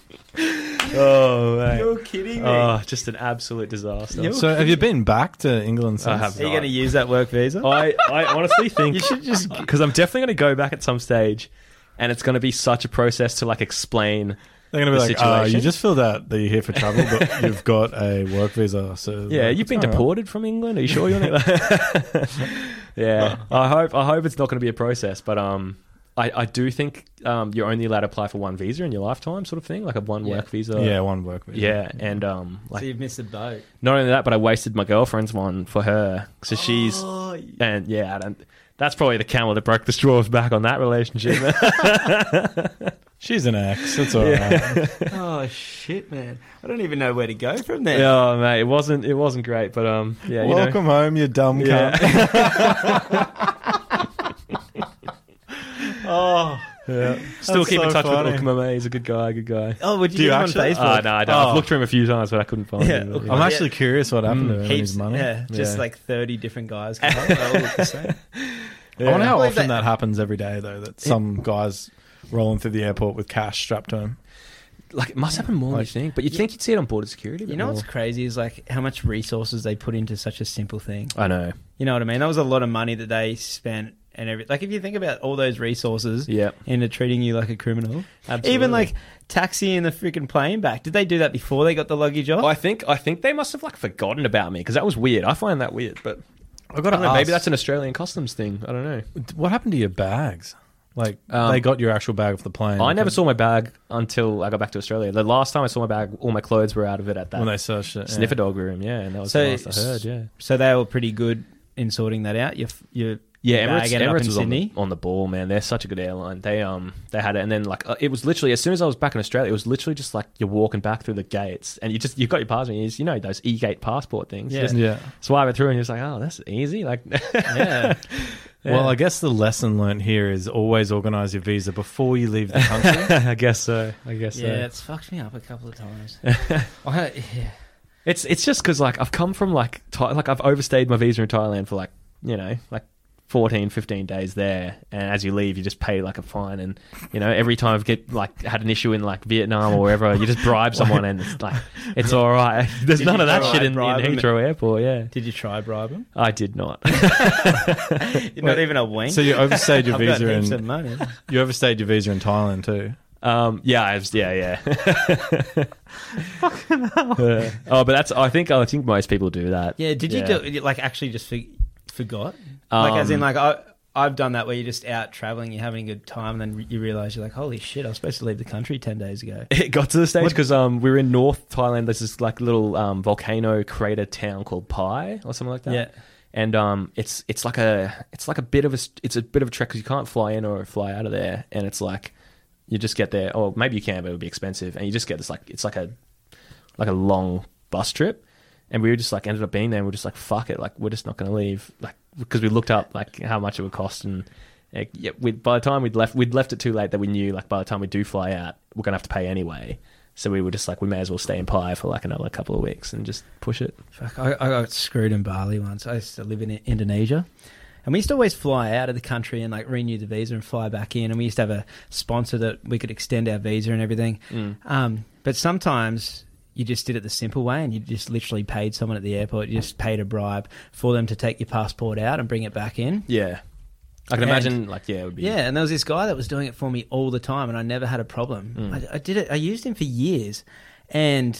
[SPEAKER 3] oh man.
[SPEAKER 1] You're kidding me.
[SPEAKER 3] Oh, just an absolute disaster.
[SPEAKER 1] You're-
[SPEAKER 2] So have you been back to England since?
[SPEAKER 3] I have
[SPEAKER 1] Are you going to use that work visa?
[SPEAKER 3] I, I honestly think
[SPEAKER 1] You should just-
[SPEAKER 3] because I'm definitely going to go back at some stage, and it's going to be such a process to like explain.
[SPEAKER 2] They're going to be like, oh, you
[SPEAKER 3] situation.
[SPEAKER 2] just filled out that you're here for travel, but you've got a work visa. So
[SPEAKER 3] Yeah,
[SPEAKER 2] like,
[SPEAKER 3] you've been
[SPEAKER 2] it's all right.
[SPEAKER 3] deported from England. Are you sure you're not? yeah, I hope I hope it's not going to be a process, but um, I, I do think um, you're only allowed to apply for one visa in your lifetime, sort of thing, like a one
[SPEAKER 1] Yeah.
[SPEAKER 3] work visa.
[SPEAKER 2] Yeah, one work visa.
[SPEAKER 3] yeah, and um,
[SPEAKER 1] so you've missed the boat.
[SPEAKER 3] not only that, but I wasted my girlfriend's one for her, so she's
[SPEAKER 1] Oh,
[SPEAKER 3] and yeah, I don't, that's probably the camel that broke the straws back on that relationship.
[SPEAKER 2] She's an ex. It's all right.
[SPEAKER 1] oh shit, man! I don't even know where to go from there.
[SPEAKER 3] Oh, mate, it wasn't it wasn't great, but um, yeah, you know,
[SPEAKER 2] Welcome home, you dumb
[SPEAKER 3] Yeah.
[SPEAKER 2] cunt. oh,
[SPEAKER 3] yeah. still
[SPEAKER 2] That's
[SPEAKER 3] keep in
[SPEAKER 2] so
[SPEAKER 3] touch
[SPEAKER 2] funny.
[SPEAKER 3] with Ukma, mate. He's a good guy, a good guy.
[SPEAKER 1] Oh, would you,
[SPEAKER 2] Do you
[SPEAKER 1] get him on
[SPEAKER 2] actually?
[SPEAKER 1] Facebook?
[SPEAKER 3] Uh, no, I don't. I've
[SPEAKER 2] Oh.
[SPEAKER 3] looked for him a few times, but I couldn't find
[SPEAKER 1] Yeah,
[SPEAKER 3] him.
[SPEAKER 1] look,
[SPEAKER 2] I'm
[SPEAKER 1] Yeah.
[SPEAKER 2] actually curious what happened
[SPEAKER 3] Mm.
[SPEAKER 2] to him and
[SPEAKER 1] Heaps,
[SPEAKER 2] his money.
[SPEAKER 1] yeah, just
[SPEAKER 3] Yeah.
[SPEAKER 1] like thirty different guys. Come on, they all look the same.
[SPEAKER 2] I wonder how
[SPEAKER 1] Believe
[SPEAKER 2] often
[SPEAKER 1] that-
[SPEAKER 2] that happens every day, though. That some guys rolling through the airport with cash strapped to him.
[SPEAKER 3] Like, it must happen more
[SPEAKER 2] Like-
[SPEAKER 3] than you think. But you'd think you'd see it on border security. a
[SPEAKER 1] You
[SPEAKER 3] bit
[SPEAKER 1] know
[SPEAKER 3] more.
[SPEAKER 1] what's crazy is like how much resources they put into such a simple thing.
[SPEAKER 3] I know.
[SPEAKER 1] You know what I mean? That was a lot of money that they spent and every like if you think about all those resources
[SPEAKER 3] Yeah.
[SPEAKER 1] into treating you like a criminal,
[SPEAKER 3] Absolutely.
[SPEAKER 1] even like taxiing the freaking plane back. Did they do that before they got the luggage off?
[SPEAKER 3] I think I think they must have like forgotten about me because that was weird. I find that weird, but
[SPEAKER 2] I got
[SPEAKER 3] I
[SPEAKER 2] to
[SPEAKER 3] don't know, maybe that's an Australian customs thing. I don't know.
[SPEAKER 2] what happened to your bags. Like
[SPEAKER 3] Um,
[SPEAKER 2] they got your actual bag off the plane.
[SPEAKER 3] I never saw my bag until I got back to Australia. The last time I saw my bag, all my clothes were out of it at that
[SPEAKER 2] when they searched it. yeah.
[SPEAKER 3] sniffer dog room. Yeah, and that was
[SPEAKER 1] So-
[SPEAKER 3] the last I heard. Yeah,
[SPEAKER 1] So they were pretty good in sorting that out. Your your
[SPEAKER 3] yeah.
[SPEAKER 1] bag
[SPEAKER 3] Emirates,
[SPEAKER 1] ended up
[SPEAKER 3] Emirates
[SPEAKER 1] in
[SPEAKER 3] was on the,
[SPEAKER 1] Sydney.
[SPEAKER 3] on the ball, man. They're such a good airline. They um they had it, and then like uh, it was literally as soon as I was back in Australia, it was literally just like you're walking back through the gates, and you just you've got your passport. You, just, you know those e gate passport things.
[SPEAKER 1] Yeah.
[SPEAKER 3] just
[SPEAKER 2] Yeah.
[SPEAKER 3] swipe it through, and you're just like, oh, that's easy. Like,
[SPEAKER 1] yeah.
[SPEAKER 2] Well, I guess the lesson learned here is always organize your visa before you leave the country.
[SPEAKER 3] I guess so. I guess
[SPEAKER 1] yeah,
[SPEAKER 3] so.
[SPEAKER 1] it's fucked me up a couple of times. I, yeah.
[SPEAKER 3] It's it's just because like I've come from like Thai like I've overstayed my visa in Thailand for like you know like 14, 15 days there, and as you leave, you just pay like a fine, and you know every time I've get like had an issue in like Vietnam or wherever, you just bribe someone, and it's like it's all right. There's
[SPEAKER 1] Did
[SPEAKER 3] none of that shit in, in? Heathrow Airport. Yeah,
[SPEAKER 1] Did you try bribe him?
[SPEAKER 3] I did not.
[SPEAKER 1] Not even a wink.
[SPEAKER 2] so you overstayed your
[SPEAKER 1] I've got
[SPEAKER 2] visa
[SPEAKER 1] heaps of
[SPEAKER 2] in
[SPEAKER 1] money.
[SPEAKER 2] you overstayed your visa in Thailand too.
[SPEAKER 3] Um, yeah, I was, yeah, yeah. Uh, oh, but that's I think I think most people do that.
[SPEAKER 1] Yeah, did you do like actually just for, forgot? Like as in
[SPEAKER 3] Um,
[SPEAKER 1] like I I've done that where you're just out traveling, you're having a good time, and then you realize you're like, holy shit, I was supposed to leave the country ten days ago.
[SPEAKER 3] It got to the stage because um, we were in North Thailand. There's this like little um, volcano crater town called Pai or something like that.
[SPEAKER 1] Yeah.
[SPEAKER 3] and um, it's it's like a it's like a bit of a it's a bit of a trek because you can't fly in or fly out of there, and it's like you just get there, or maybe you can, but it would be expensive, and you just get this like it's like a like a long bus trip, and we were just like ended up being there, and we are just like fuck it, like we're just not going to leave, like because we looked up like how much it would cost and. like, yeah, we, by the time we'd left, we'd left it too late that we knew like by the time we do fly out, we're gonna have to pay anyway. So we were just like, we may as well stay in Pai for like another couple of weeks and just push it.
[SPEAKER 1] Fuck, I, I got screwed in Bali once. I used to live in Indonesia. And we used to always fly out of the country and like renew the visa and fly back in. And we used to have a sponsor that we could extend our visa and everything. Um, but sometimes you just did it the simple way and you just literally paid someone at the airport, you just paid a bribe for them to take your passport out and bring it back in.
[SPEAKER 3] Yeah, I can
[SPEAKER 1] And-
[SPEAKER 3] imagine like yeah, it would be
[SPEAKER 1] Yeah, and there was this guy that was doing it for me all the time, and I never had a problem.
[SPEAKER 3] Mm.
[SPEAKER 1] I, I did it. I used him for years, and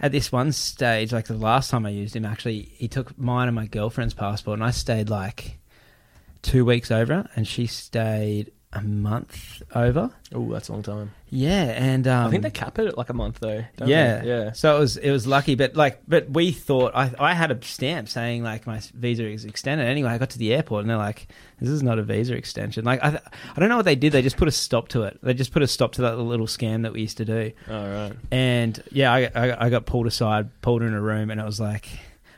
[SPEAKER 1] at this one stage, like the last time I used him, actually, he took mine and my girlfriend's passport, and I stayed like two weeks over, and she stayed a month over.
[SPEAKER 3] Oh, that's a long time.
[SPEAKER 1] Yeah, and um,
[SPEAKER 3] I think they cap it at like a month though. don't
[SPEAKER 1] yeah,
[SPEAKER 3] they? yeah.
[SPEAKER 1] So it was it was lucky, but like, but we thought I I had a stamp saying like my visa is extended. Anyway, I got to the airport and they're like, "This is not a visa extension." Like I I don't know what they did. They just put a stop to it. They just put a stop to that little scam that we used to do.
[SPEAKER 3] All right.
[SPEAKER 1] And yeah, I I, I got pulled aside, pulled in a room, and it was like,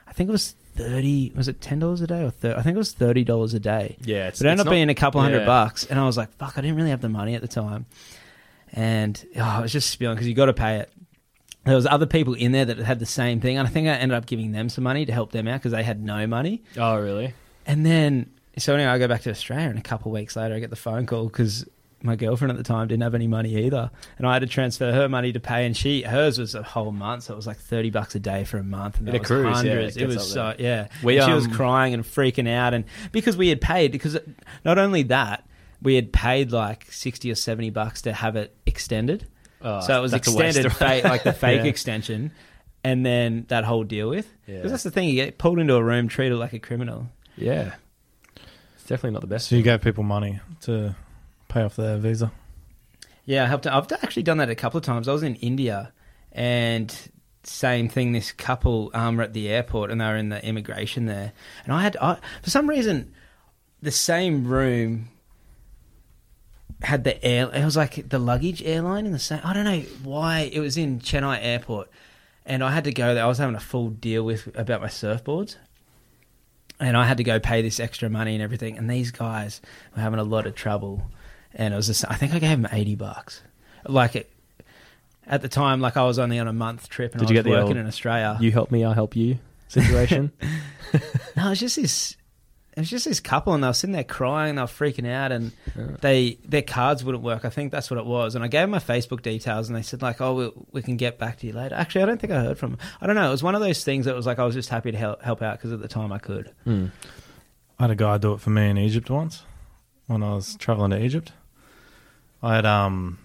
[SPEAKER 1] I think it was thirty. Was it ten dollars a day or thir- I think it was thirty dollars a day.
[SPEAKER 3] Yeah, it's,
[SPEAKER 1] But it ended up
[SPEAKER 3] not-
[SPEAKER 1] being a couple hundred
[SPEAKER 3] yeah.
[SPEAKER 1] bucks, and I was like, "Fuck!" I didn't really have the money at the time, and oh, I was just spewing because you got to pay it. There was other people in there that had the same thing, and I think I ended up giving them some money to help them out because they had no money.
[SPEAKER 3] Oh, really?
[SPEAKER 1] And then, so anyway, I go back to Australia, and a couple of weeks later, I get the phone call because my girlfriend at the time didn't have any money either, and I had to transfer her money to pay, and she hers was a whole month, so it was like thirty bucks a day for a month, and
[SPEAKER 3] In
[SPEAKER 1] that was
[SPEAKER 3] cruise, yeah, it
[SPEAKER 1] it was so yeah.
[SPEAKER 3] We,
[SPEAKER 1] And she was
[SPEAKER 3] um,
[SPEAKER 1] crying and freaking out, and because we had paid, because not only that, we had paid like sixty or seventy bucks to have it extended,
[SPEAKER 3] Oh,
[SPEAKER 1] so it was
[SPEAKER 3] that's a waste
[SPEAKER 1] extended, fake, like the fake
[SPEAKER 3] Yeah.
[SPEAKER 1] extension, and then that whole deal with.
[SPEAKER 3] Yeah.
[SPEAKER 1] Because that's the thing, you get pulled into a room, treated like a criminal.
[SPEAKER 3] Yeah. It's definitely not the best.
[SPEAKER 2] So you gave people money to pay off their visa.
[SPEAKER 1] Yeah, I helped. I've actually done that a couple of times. I was in India, and same thing. This couple um, were at the airport, and they were in the immigration there, and I had I, for some reason the same room had the air. It was like the luggage airline in the same. I don't know why it was in Chennai Airport, and I had to go there. I was having a full deal with about my surfboards. And I had to go pay this extra money and everything. And these guys were having a lot of trouble and it was just, I think I gave him 80 bucks. Like it, at the time, like I was only on a month trip and
[SPEAKER 3] Did
[SPEAKER 1] I
[SPEAKER 3] you
[SPEAKER 1] was
[SPEAKER 3] get the
[SPEAKER 1] working
[SPEAKER 3] old-
[SPEAKER 1] in Australia.
[SPEAKER 3] You help me, I help you situation.
[SPEAKER 1] no, it was just this, it was just this couple and they were sitting there crying, they were freaking out and
[SPEAKER 3] Yeah.
[SPEAKER 1] they, their cards wouldn't work. I think that's what it was. And I gave them my Facebook details and they said like, oh, we, we can get back to you later. Actually, I don't think I heard from them. I don't know. It was one of those things that was like, I was just happy to help, help out because at the time I could.
[SPEAKER 3] Hmm.
[SPEAKER 2] I had a guy do it for me in Egypt once when I was traveling to Egypt. I had um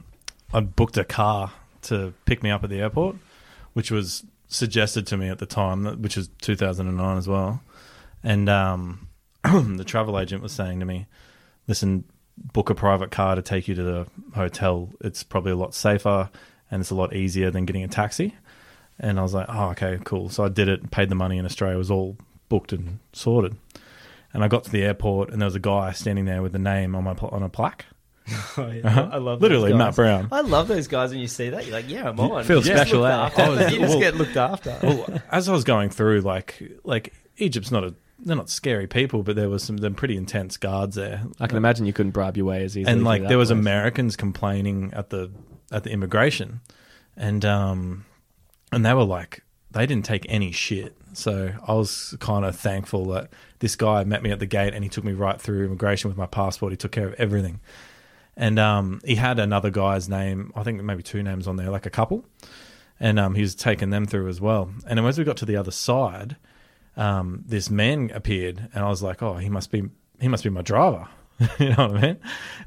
[SPEAKER 2] I booked a car to pick me up at the airport, which was suggested to me at the time, which was 2009 as well. And um the travel agent was saying to me, "Listen, book a private car to take you to the hotel. It's probably a lot safer and it's a lot easier than getting a taxi. And I was like, oh, okay, cool. So I did it, paid the money in Australia. It was all booked and sorted. And I got to the airport, and there was a guy standing there with a name on my pl- on a plaque.
[SPEAKER 1] Oh, yeah.
[SPEAKER 2] Uh-huh.
[SPEAKER 1] I love
[SPEAKER 2] Literally,
[SPEAKER 1] those
[SPEAKER 2] Matt. Brown.
[SPEAKER 1] I love those guys when you see that. You're like, yeah, I'm on.
[SPEAKER 3] feel
[SPEAKER 1] You
[SPEAKER 3] special,
[SPEAKER 1] looked
[SPEAKER 3] eh?
[SPEAKER 1] after.
[SPEAKER 2] Oh,
[SPEAKER 1] you just
[SPEAKER 2] well-
[SPEAKER 1] get looked after.
[SPEAKER 2] well, as I was going through, like like Egypt's not a they're not scary people, but there was some them pretty intense guards there.
[SPEAKER 3] I can imagine you couldn't bribe your way as easily.
[SPEAKER 2] and like there was
[SPEAKER 3] place.
[SPEAKER 2] Americans complaining at the at the immigration, and um and they were like they didn't take any shit. So I was kind of thankful that this guy met me at the gate and he took me right through immigration with my passport. He took care of everything, and um he had another guy's name. I think maybe two names on there, like a couple, and um he was taking them through as well. And as we got to the other side, um this man appeared, and I was like, oh, he must be he must be my driver. you know what I mean?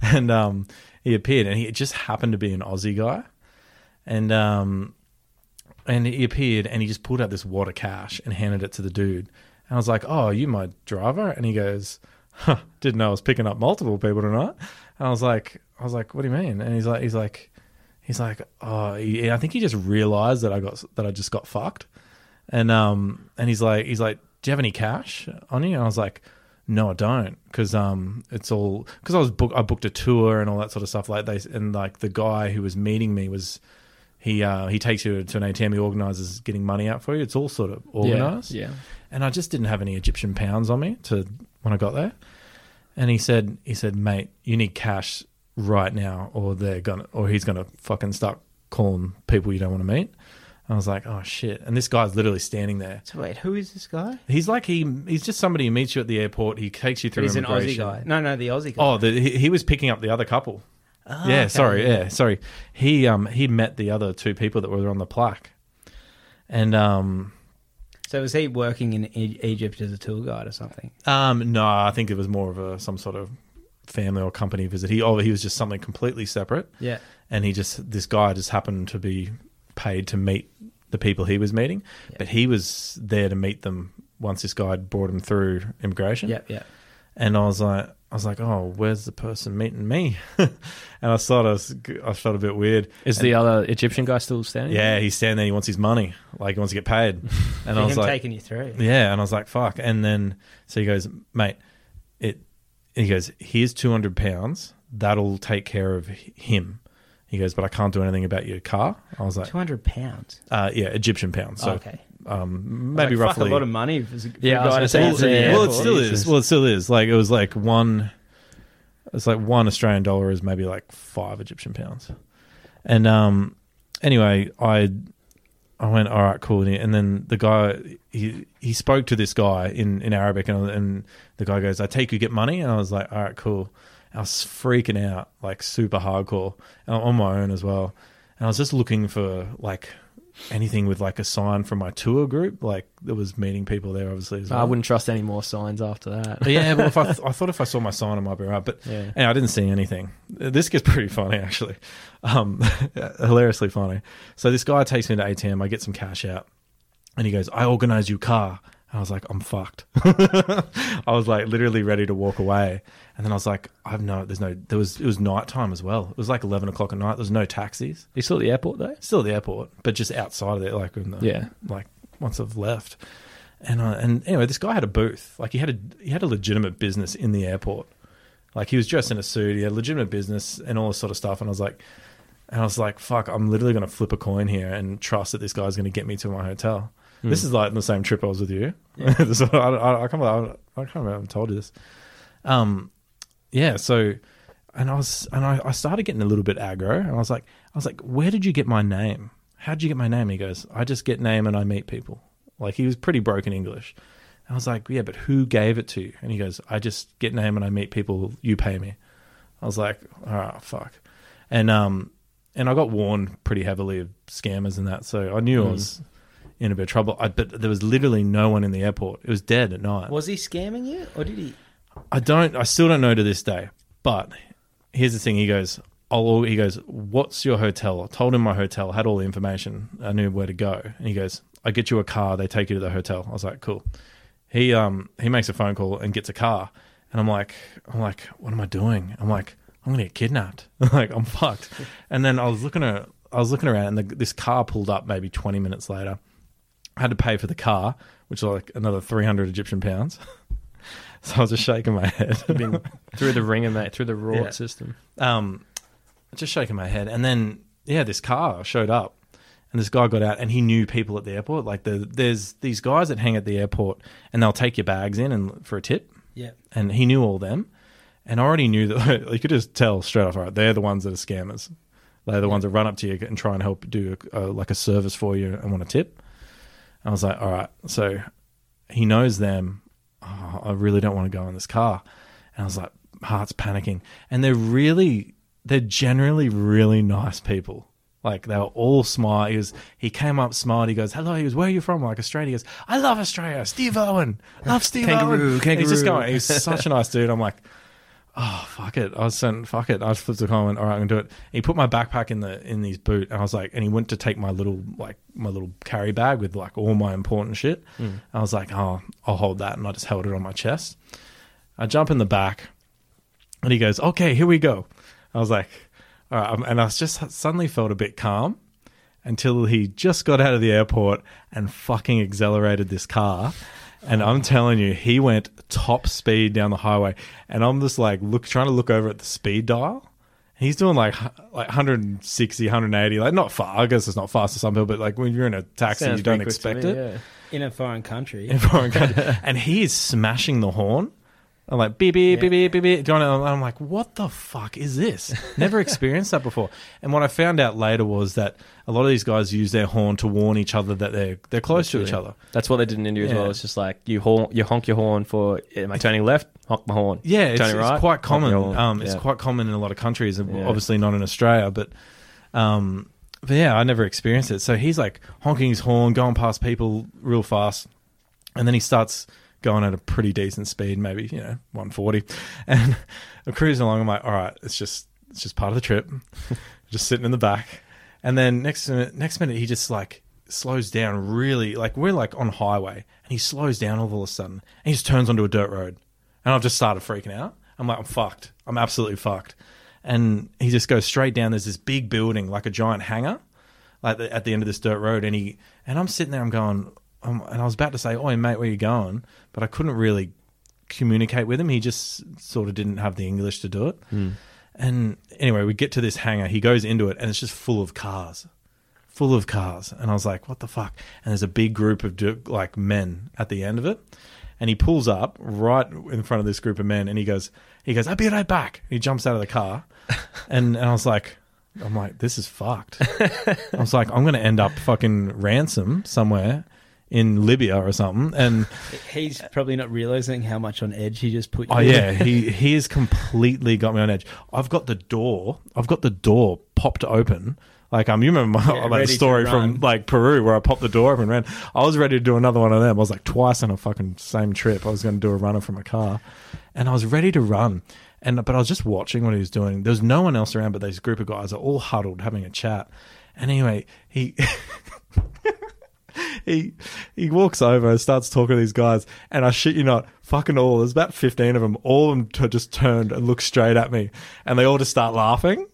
[SPEAKER 2] And um, he appeared, and he just happened to be an Aussie guy, and um, and he appeared, and he just pulled out this wad of cash and handed it to the dude. And I was like, "Oh, you my driver?" And he goes, huh, "Didn't know I was picking up multiple people tonight." And I was like, "I was like, what do you mean?" And he's like, "He's like, he's like, oh, he, I think he just realized that I got that I just got fucked." And um, and he's like, he's like, "Do you have any cash on you?" And I was like, "No, I don't," because um, it's all because I was book I booked a tour and all that sort of stuff like they and like the guy who was meeting me was he uh he takes you to an ATM, he organizes getting money out for you. It's all sort of organized,
[SPEAKER 3] Yeah. yeah.
[SPEAKER 2] and I just didn't have any Egyptian pounds on me to when I got there. And he said, he said, mate, you need cash right now, or they're gonna, or he's gonna fucking start calling people you don't want to meet. I was like, oh shit! And this guy's literally standing there.
[SPEAKER 1] So wait, who is this guy?
[SPEAKER 2] He's like he he's just somebody who meets you at the airport. He takes you through
[SPEAKER 1] He's an Aussie guy. No, no, the Aussie guy.
[SPEAKER 2] Oh, the, he, he was picking up the other couple.
[SPEAKER 1] Oh,
[SPEAKER 2] yeah,
[SPEAKER 1] okay,
[SPEAKER 2] sorry, yeah. sorry. He um he met the other two people that were on the plaque, and um
[SPEAKER 1] So was he working in e- Egypt as a tour guide or something?
[SPEAKER 2] um no, I think it was more of a some sort of family or company visit. He oh he was just something completely separate,
[SPEAKER 1] Yeah.
[SPEAKER 2] and he just this guy just happened to be paid to meet the people he was meeting,
[SPEAKER 1] Yeah.
[SPEAKER 2] but he was there to meet them once this guy brought him through immigration.
[SPEAKER 1] Yeah, yeah.
[SPEAKER 2] and I was like, was like, oh, where's the person meeting me? and I thought I was, I felt a bit weird.
[SPEAKER 3] Is
[SPEAKER 2] And-
[SPEAKER 3] the other Egyptian guy still standing?
[SPEAKER 2] Yeah, he's standing there. He wants his money, like he wants to get paid. And I was like,
[SPEAKER 1] taking you through.
[SPEAKER 2] yeah, and I was like, fuck. And then so he goes, mate, it. He goes, here's two hundred pounds. That'll take care of him. He goes, but I can't do anything about your car. I was like,
[SPEAKER 1] Two hundred pounds.
[SPEAKER 2] uh, yeah, Egyptian pounds. So
[SPEAKER 1] Oh, okay.
[SPEAKER 2] Um, maybe
[SPEAKER 1] Like,
[SPEAKER 2] roughly
[SPEAKER 1] a lot of money. For,
[SPEAKER 3] Yeah,
[SPEAKER 1] a
[SPEAKER 3] I was
[SPEAKER 1] guy to
[SPEAKER 3] say,
[SPEAKER 2] well, it still is. Well, it still is. Like it was like one. It's like one Australian dollar is maybe like five Egyptian pounds, and um, anyway, I I went all right, cool, and, and then the guy he he spoke to this guy in in Arabic, and and the guy goes, "I take you get money," and I was like, all right, cool. I was freaking out, like super hardcore, and on my own as well, and I was just looking for like anything with like a sign from my tour group, like there was meeting people there, obviously. As well.
[SPEAKER 3] I wouldn't trust any more signs after that.
[SPEAKER 2] But yeah, but if I, th- I thought if I saw my sign, I might be right. But
[SPEAKER 3] Yeah.
[SPEAKER 2] I didn't see anything. This gets pretty funny, actually. Um, hilariously funny. So this guy takes me to ATM. I get some cash out, and he goes, "I organize your car." I was like, "I'm fucked." I was like, literally ready to walk away, and then I was like, "I've no, there's no, there was, it was nighttime as well. It was like eleven o'clock at night. There's no taxis.
[SPEAKER 3] You still at the airport though?
[SPEAKER 2] Still at the airport, but just outside of it, like in the,
[SPEAKER 3] Yeah.
[SPEAKER 2] like once I've left. And uh, and anyway, this guy had a booth. Like he had a he had a legitimate business in the airport. Like he was dressed in a suit. He had a legitimate business and all this sort of stuff. And I was like, and I was like, fuck, I'm literally going to flip a coin here and trust that this guy's going to get me to my hotel.
[SPEAKER 3] Hmm.
[SPEAKER 2] This is like the same trip I was with you. This I, I, I can't remember. I can't remember. I haven't told you this. Um, yeah. So, and I was, and I, I started getting a little bit aggro, and I was like, I was like, where did you get my name? How did you get my name? He goes, I just get name and I meet people. Like he was pretty broken English. I was like, yeah, but who gave it to you? And he goes, I just get name and I meet people. You pay me. I was like, all right, fuck. And um, and I got warned pretty heavily of scammers and that, so I knew I
[SPEAKER 3] Mm.
[SPEAKER 2] was in a bit of trouble. I, but there was literally no one in the airport. It was dead at night.
[SPEAKER 1] Was he scamming you, or did he?
[SPEAKER 2] I don't. I still don't know to this day. But here's the thing. He goes. I'll, he goes. What's your hotel? I told him my hotel. Had all the information. I knew where to go. And he goes. I get you a car. They take you to the hotel. I was like, cool. He um he makes a phone call and gets a car. and I'm like, I'm like, what am I doing? I'm like, I'm gonna get kidnapped. like I'm fucked. And then I was looking at, I was looking around, and the, this car pulled up maybe 20 minutes later. I had to pay for the car, which was like another 300 Egyptian pounds. so I was just shaking my head.
[SPEAKER 3] Been through the ringer, mate, through the raw
[SPEAKER 2] Yeah.
[SPEAKER 3] system.
[SPEAKER 2] um, just shaking my head. And then, yeah, this car showed up, and this guy got out, and he knew people at the airport. Like, the, there's these guys that hang at the airport, and they'll take your bags in and for a tip.
[SPEAKER 1] Yeah.
[SPEAKER 2] And he knew all them, and I already knew that you could just tell straight off. All right, they're the ones that are scammers. They're the ones that run up to you and try and help do a, like a service for you and want a tip. I was like, all right, so he knows them. Oh, I really don't want to go in this car. And I was like, heart's panicking. And they're really, they're generally really nice people. Like they were all smart. He was, he came up smart. He goes, hello. He goes, where are you from? Like Australia. He goes, I love Australia. Steve Irwin. Love Steve
[SPEAKER 3] Kangaroo,
[SPEAKER 2] Irwin. And He's just going, he's such a nice dude. I'm like, oh fuck it. I was saying, fuck it. I just flipped the car and went, all right, I'm gonna do it. He put my backpack in the in his boot, and I was like, and he went to take my little like my little carry bag with like all my important shit. Hmm. I was like, oh, I'll hold that, and I just held it on my chest. I jump in the back, and he goes, okay, here we go. I was like, all right, and I was just suddenly felt a bit calm until he just got out of the airport and fucking accelerated this car. And I'm telling you, he went top speed down the highway, and I'm just like look trying to look over at the speed dial. He's doing like like 160, 180, like not far. I guess it's not fast to some people, but like when you're in a taxi,
[SPEAKER 3] Sounds
[SPEAKER 2] you don't
[SPEAKER 3] pretty quick to
[SPEAKER 2] expect
[SPEAKER 3] me,
[SPEAKER 2] it
[SPEAKER 3] yeah.
[SPEAKER 1] In a foreign country.
[SPEAKER 2] in foreign country. and he is smashing the horn. I'm like beep beep beep beep beep beep. And I'm like, what the fuck is this? Never experienced that before. And what I found out later was that a lot of these guys use their horn to warn each other that they're they're close to each other.
[SPEAKER 3] That's what they did in India as well. It's just like you honk, you honk your horn for am I turning left? Honk my horn.
[SPEAKER 2] Yeah, it's,
[SPEAKER 3] turning
[SPEAKER 2] it's
[SPEAKER 3] right.
[SPEAKER 2] quite common. Um, it's
[SPEAKER 3] Yeah.
[SPEAKER 2] quite common in a lot of countries.
[SPEAKER 3] Yeah.
[SPEAKER 2] Obviously not in Australia, but um, but yeah, I never experienced it. So he's like honking his horn, going past people real fast, and then he starts going at a pretty decent speed, maybe you know 140, and I'm cruising along. I'm like, all right, it's just it's just part of the trip. just sitting in the back, and then next minute, next minute, he just like slows down really like we're like on highway and he slows down all of a sudden and he just turns onto a dirt road and I've just started freaking out. I'm like, I'm fucked. I'm absolutely fucked. And he just goes straight down. There's this big building, like a giant hangar, like the, at the end of this dirt road. And he and I'm sitting there. I'm going, um, and I was about to say, "Oh, mate, where you going?" But I couldn't really communicate with him. He just sort of didn't have the English to do it. And anyway, we get to this hangar. He goes into it, and it's just full of cars, full of cars. And I was like, "What the fuck?" And there's a big group of like men at the end of it. And he pulls up right in front of this group of men, and he goes, "He goes, I'll be right back." He jumps out of the car, and, and I was like, "I'm like, this is fucked." I was like, "I'm going to end up fucking ransom somewhere." In Libya or something, and
[SPEAKER 1] He's probably not realizing how much on edge he just put you.
[SPEAKER 2] Oh yeah, he he has completely got me on edge. I've got the door. I've got the door popped open. Like um, you remember my,
[SPEAKER 1] Yeah,
[SPEAKER 2] like,
[SPEAKER 1] ready
[SPEAKER 2] the
[SPEAKER 1] to
[SPEAKER 2] story from like Peru where I popped the door open and ran. I was ready to do another one of them. I was like twice on a fucking same trip. I was going to do a runner from a car, and I was ready to run. And but I was just watching what he was doing. There was no one else around, but these group of guys are all huddled having a chat. And anyway, he. he he walks over and starts talking to these guys, and I shit you not, fucking all. There's about fifteen of them. All of them t- just turned and looked straight at me, and they all just start laughing.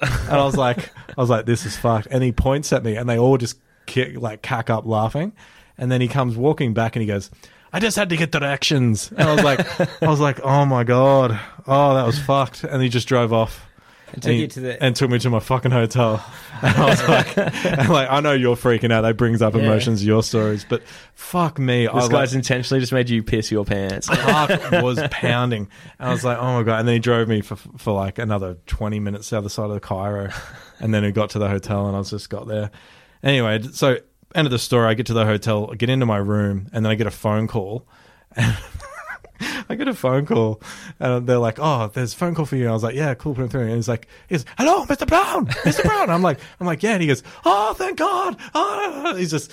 [SPEAKER 2] And I was like, I was like, this is fucked. And he points at me, and they all just kick, like cack up laughing. And then he comes walking back, and he goes, "I just had to get directions." And I was like, I was like, oh my god, oh that was fucked. And he just drove off.
[SPEAKER 1] And took
[SPEAKER 2] and,
[SPEAKER 1] you to the.
[SPEAKER 2] and took me to my fucking hotel. And I was like, and like, I know you're freaking out. That brings up
[SPEAKER 1] Yeah.
[SPEAKER 2] emotions, your stories, but fuck me. I
[SPEAKER 3] This
[SPEAKER 2] like,
[SPEAKER 3] guy's intentionally just made you piss your pants.
[SPEAKER 2] My heart was pounding. And I was like, oh my god! And then he drove me for for like another twenty minutes to the other side of the Cairo, and then we got to the hotel, and I was just got there. Anyway, so end of the story. I get to the hotel, I get into my room, and then I get a phone call. I get a phone call, and they're like, "Oh, there's a phone call for you." And I was like, "Yeah, cool, put him through." And he's like, "He goes, hello, Mr. Brown, Mr. Brown." I'm like, "I'm like, yeah." And he goes, "Oh, thank God!" Oh, he's just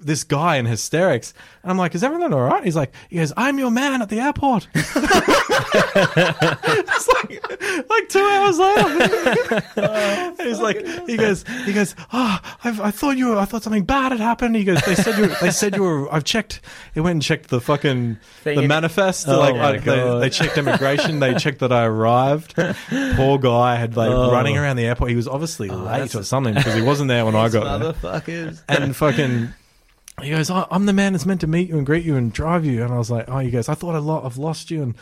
[SPEAKER 2] this guy in hysterics, and I'm like, "Is everything all right?" He's like, "He goes, I'm your man at the airport." it's like, like two hours later. he's like, he goes, he goes, oh, I've, I thought you were, I thought something bad had happened. He goes, they said you, were, they said you were. I've checked. He went and checked the fucking
[SPEAKER 1] Thing
[SPEAKER 2] the
[SPEAKER 1] in-
[SPEAKER 3] Oh,
[SPEAKER 2] like they, they checked immigration. they checked that I arrived. Poor guy had like
[SPEAKER 3] Oh.
[SPEAKER 2] running around the airport. He was obviously
[SPEAKER 1] Oh,
[SPEAKER 2] late or something because he wasn't there when I got there.
[SPEAKER 1] motherfuckers.
[SPEAKER 2] And fucking, he goes, oh, "I'm the man that's meant to meet you and greet you and drive you." And I was like, "Oh," he goes, "I thought I lo- I've lost you and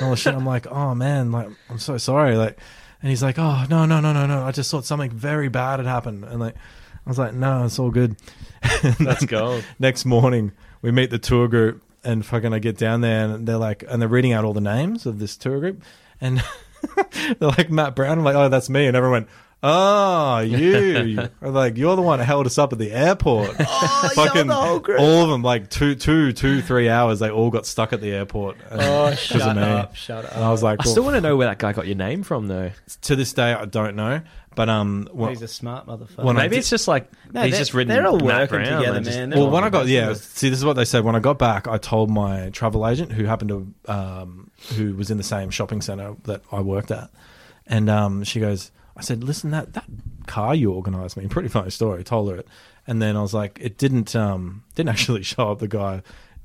[SPEAKER 2] all this shit." I'm like, "Oh man, like I'm so sorry." Like, and he's like, "Oh no, no, no, no, no! I just thought something very bad had happened." And like, I was like, "No, it's all good."
[SPEAKER 3] That's gold.
[SPEAKER 2] next morning we meet the tour group and fucking I get down there and they're like and they're reading out all the names of this tour group and they're like Matt Brown. I'm like oh that's me. And everyone went oh you I'm like you're the one who held us up at the airport
[SPEAKER 1] Oh,
[SPEAKER 2] fucking
[SPEAKER 1] the whole group.
[SPEAKER 2] all of them like two two two three hours they all got stuck at the airport and-
[SPEAKER 1] Oh,
[SPEAKER 2] 'cause
[SPEAKER 1] shut up, shut up.
[SPEAKER 2] and I was like
[SPEAKER 3] I
[SPEAKER 2] well,
[SPEAKER 3] still want to know where that guy got your name from, though.
[SPEAKER 2] to this day I don't know but um well,
[SPEAKER 1] He's a smart motherfucker.
[SPEAKER 2] When I
[SPEAKER 3] Maybe
[SPEAKER 2] did-
[SPEAKER 3] it's just like
[SPEAKER 1] No,
[SPEAKER 3] he's
[SPEAKER 1] they're-
[SPEAKER 3] just written.
[SPEAKER 1] they're all
[SPEAKER 3] Matt
[SPEAKER 1] working
[SPEAKER 3] Brown
[SPEAKER 1] together,
[SPEAKER 3] just-
[SPEAKER 1] man.
[SPEAKER 2] Well,
[SPEAKER 1] They're
[SPEAKER 2] when I got yeah,
[SPEAKER 1] investors.
[SPEAKER 2] see, this is what they said. When I got back, I told my travel agent, who happened to, um, who was in the same shopping center that I worked at, and um, she goes, I said, listen, that that car you organised me, pretty funny story. Told her it, and then I was like, it didn't, um, didn't actually show up. The guy,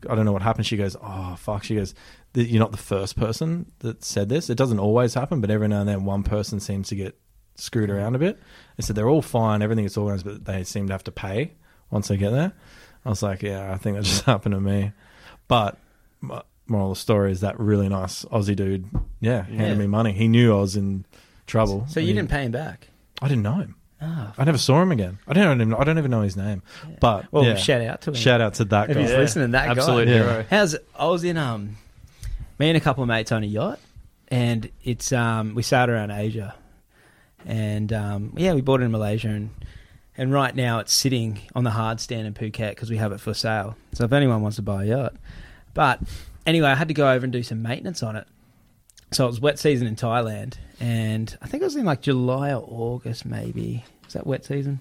[SPEAKER 2] I don't know what happened. She goes, oh fuck. She goes, you're not the first person that said this. It doesn't always happen, but every now and then one person seems to get screwed around a bit. They said they're all fine, everything is organised, but they seem to have to pay once they get there. I was like, yeah, I think that just happened to me. But moral of the story is that really nice Aussie dude, yeah, handed
[SPEAKER 1] Yeah.
[SPEAKER 2] me money. He knew I was in trouble.
[SPEAKER 1] So you
[SPEAKER 2] And
[SPEAKER 1] didn't pay him back?
[SPEAKER 2] I didn't know him.
[SPEAKER 1] Ah,
[SPEAKER 2] I never saw him again. I don't even. I don't even know his name. But
[SPEAKER 1] well,
[SPEAKER 2] yeah.
[SPEAKER 1] shout out to him.
[SPEAKER 2] shout out to that
[SPEAKER 1] If
[SPEAKER 2] guy.
[SPEAKER 1] he's listening, that
[SPEAKER 3] Absolute
[SPEAKER 1] guy.
[SPEAKER 2] Yeah.
[SPEAKER 3] hero.
[SPEAKER 1] How's I was in um, me and a couple of mates on a yacht, and it's um, we sailed around Asia, and um, yeah, we bought it in Malaysia, and and right now it's sitting on the hard stand in Phuket because we have it for sale. So if anyone wants to buy a yacht, but anyway, I had to go over and do some maintenance on it. So it was wet season in Thailand, and I think it was in like July or August, maybe. Is that wet season?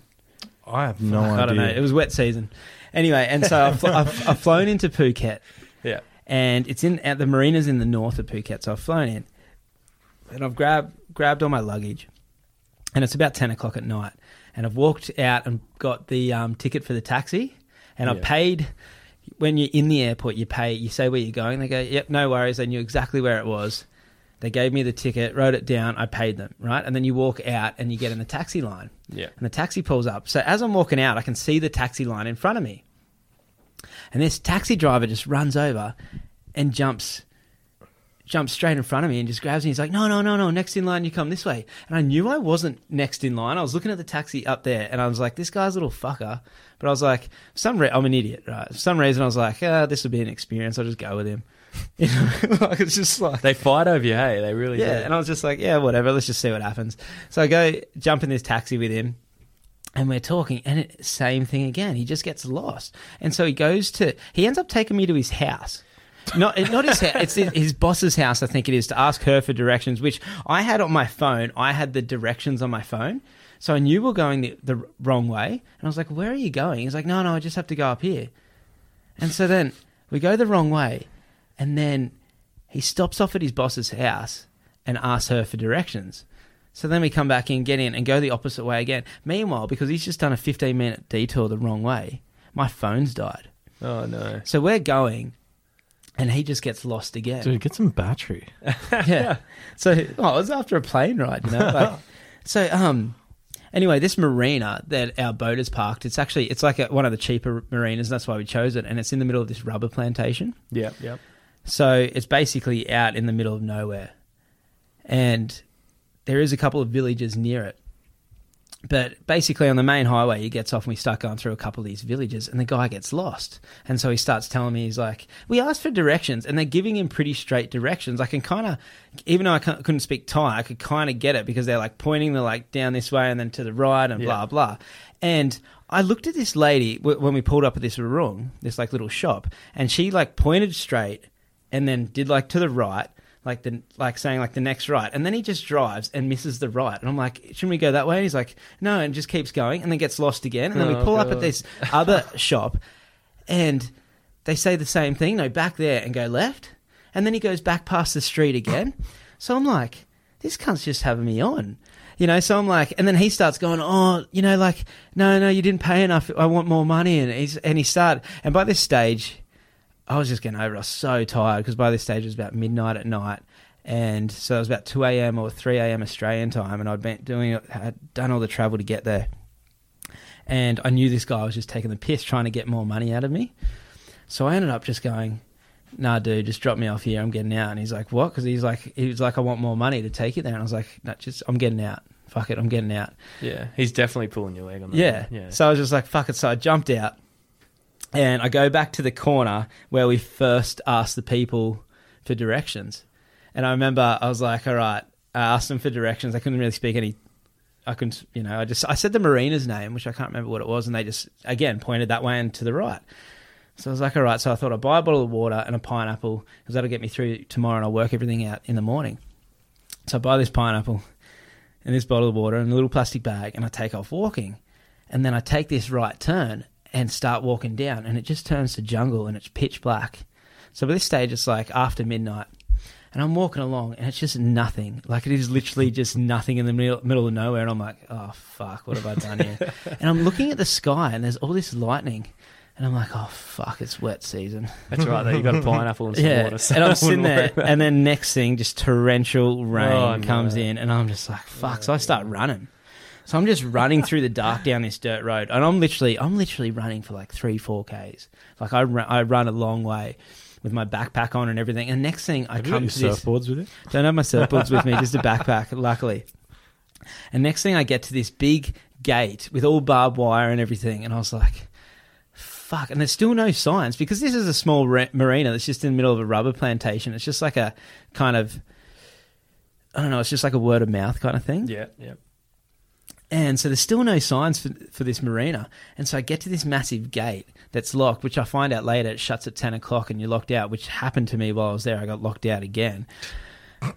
[SPEAKER 2] I have no
[SPEAKER 1] Fuck,
[SPEAKER 2] idea.
[SPEAKER 1] I don't know. It was wet season. Anyway, and so I've, I've, I've flown into Phuket,
[SPEAKER 3] Yeah.
[SPEAKER 1] and it's in at the marinas in the north of Phuket. So I've flown in, and I've grabbed grabbed all my luggage, and it's about ten o'clock at night, and I've walked out and got the um, ticket for the taxi, and I've paid. When you're in the airport, you pay. You say where you're going. They go, "Yep, no worries." They knew exactly where it was. They gave me the ticket, wrote it down. I paid them, right? And then you walk out and you get in the taxi line
[SPEAKER 3] Yeah.
[SPEAKER 1] and the taxi pulls up. So as I'm walking out, I can see the taxi line in front of me. And this taxi driver just runs over and jumps jumps straight in front of me and just grabs me. He's like, "No, no, no, no, next in line you come this way." And I knew I wasn't next in line. I was looking at the taxi up there and I was like, "This guy's a little fucker." But I was like, some re- I'm an idiot, right? For some reason I was like, uh, this will be an experience. I'll just go with him." You know, like it's just like
[SPEAKER 3] They fight over you, hey? They really
[SPEAKER 1] yeah,
[SPEAKER 3] do.
[SPEAKER 1] and I was just like, yeah, whatever. Let's just see what happens. So I go jump in this taxi with him, and we're talking, and it, same thing again. He just gets lost, and so he goes to. He ends up taking me to his house. Not, not his house. It's his, his boss's house, I think it is, to ask her for directions. Which I had on my phone. I had the directions on my phone, so I knew we are going the, the wrong way. And I was like, "Where are you going?" He's like, "No, no, I just have to go up here." And so then we go the wrong way, and then he stops off at his boss's house and asks her for directions. So then we come back in, get in, and go the opposite way again. Meanwhile, because he's just done a 15 minute detour the wrong way, my phone's died.
[SPEAKER 3] Oh, no.
[SPEAKER 1] So we're going, and he just gets lost again.
[SPEAKER 2] Dude, get some battery.
[SPEAKER 1] yeah. So oh, it was after a plane ride, you know. Like, so um, anyway, this marina that our boat is parked, it's actually it's like a, one of the cheaper marinas. That's why we chose it, and it's in the middle of this rubber plantation.
[SPEAKER 3] Yeah, yeah.
[SPEAKER 1] So it's basically out in the middle of nowhere. And there is a couple of villages near it. But basically, on the main highway, he gets off and we start going through a couple of these villages, and the guy gets lost. And so he starts telling me, he's like, We asked for directions, and they're giving him pretty straight directions. I can kind of, even though I couldn't speak Thai, I could kind of get it because they're like pointing the like down this way and then to the right and
[SPEAKER 3] Yeah.
[SPEAKER 1] blah, blah. And I looked at this lady w- when we pulled up at this room, this like little shop, and she like pointed straight and then did like to the right, like the like saying like the next right, and then he just drives and misses the right, and I'm like, shouldn't we go that way? And he's like, no, and just keeps going, and then gets lost again, and then we
[SPEAKER 3] Oh,
[SPEAKER 1] pull up at
[SPEAKER 3] God.
[SPEAKER 1] this other shop, and they say the same thing, no, back there and go left, and then he goes back past the street again, so I'm like, this cunt's just having me on. You know, so I'm like, and then he starts going, oh, you know, like, no, no, you didn't pay enough. I want more money, and he's and he started, and by this stage, I was just getting over. it. I was so tired because by this stage it was about midnight at night, and so it was about two a.m. or three a.m. Australian time, and I'd been doing it, had done all the travel to get there, and I knew this guy was just taking the piss, trying to get more money out of me. So I ended up just going, "Nah, dude, just drop me off here. I'm getting out." And he's like, "What?" Because he's like, he was like, "I want more money to take it there," and I was like, "No, just I'm getting out. Fuck it, I'm getting out."
[SPEAKER 3] Yeah, he's definitely pulling your leg on that.
[SPEAKER 1] Yeah.
[SPEAKER 3] yeah.
[SPEAKER 1] So I was just like, fuck it. So I jumped out and I go back to the corner where we first asked the people for directions. And I remember I was like, all right, I asked them for directions. I couldn't really speak any. I couldn't, you know, I just, I said the marina's name, which I can't remember what it was. And they just, again, pointed that way and to the right. So I was like, all right. So I thought I'd buy a bottle of water and a pineapple because that'll get me through tomorrow and I'll work everything out in the morning. So I buy this pineapple and this bottle of water and a little plastic bag and I take off walking. And then I take this right turn and start walking down and it just turns to jungle and it's pitch black. So by this stage it's like after midnight and I'm walking along and it's just nothing. Like it is literally just nothing in the middle, middle of nowhere and I'm like, oh fuck, what have I done here? and I'm looking at the sky and there's all this lightning and I'm like, oh fuck, it's wet season.
[SPEAKER 3] That's right. Though you got a pineapple and some
[SPEAKER 1] Yeah,
[SPEAKER 3] water. so
[SPEAKER 1] and I'm sitting there, and then next thing, just torrential rain
[SPEAKER 3] Oh, no.
[SPEAKER 1] comes in, and I'm just like, "Fuck!" So I start running. So I'm just running through the dark down this dirt road, and I'm literally, I'm literally running for like three, four k's. Like I, run, I run a long way with my backpack on and everything. And next thing, I
[SPEAKER 2] Have you got
[SPEAKER 1] come
[SPEAKER 2] your
[SPEAKER 1] to this.
[SPEAKER 2] surfboards with you?
[SPEAKER 1] Don't have my surfboards with me, just a backpack, luckily. And next thing, I get to this big gate with all barbed wire and everything, and I was like, "Fuck!" And there's still no signs because this is a small re- marina that's just in the middle of a rubber plantation. It's just like a kind of, I don't know, it's just like a word of mouth kind of thing.
[SPEAKER 3] Yeah, yeah.
[SPEAKER 1] And so there's still no signs for, for this marina. And so I get to this massive gate that's locked, which I find out later it shuts at 10 o'clock and you're locked out, which happened to me while I was there. I got locked out again.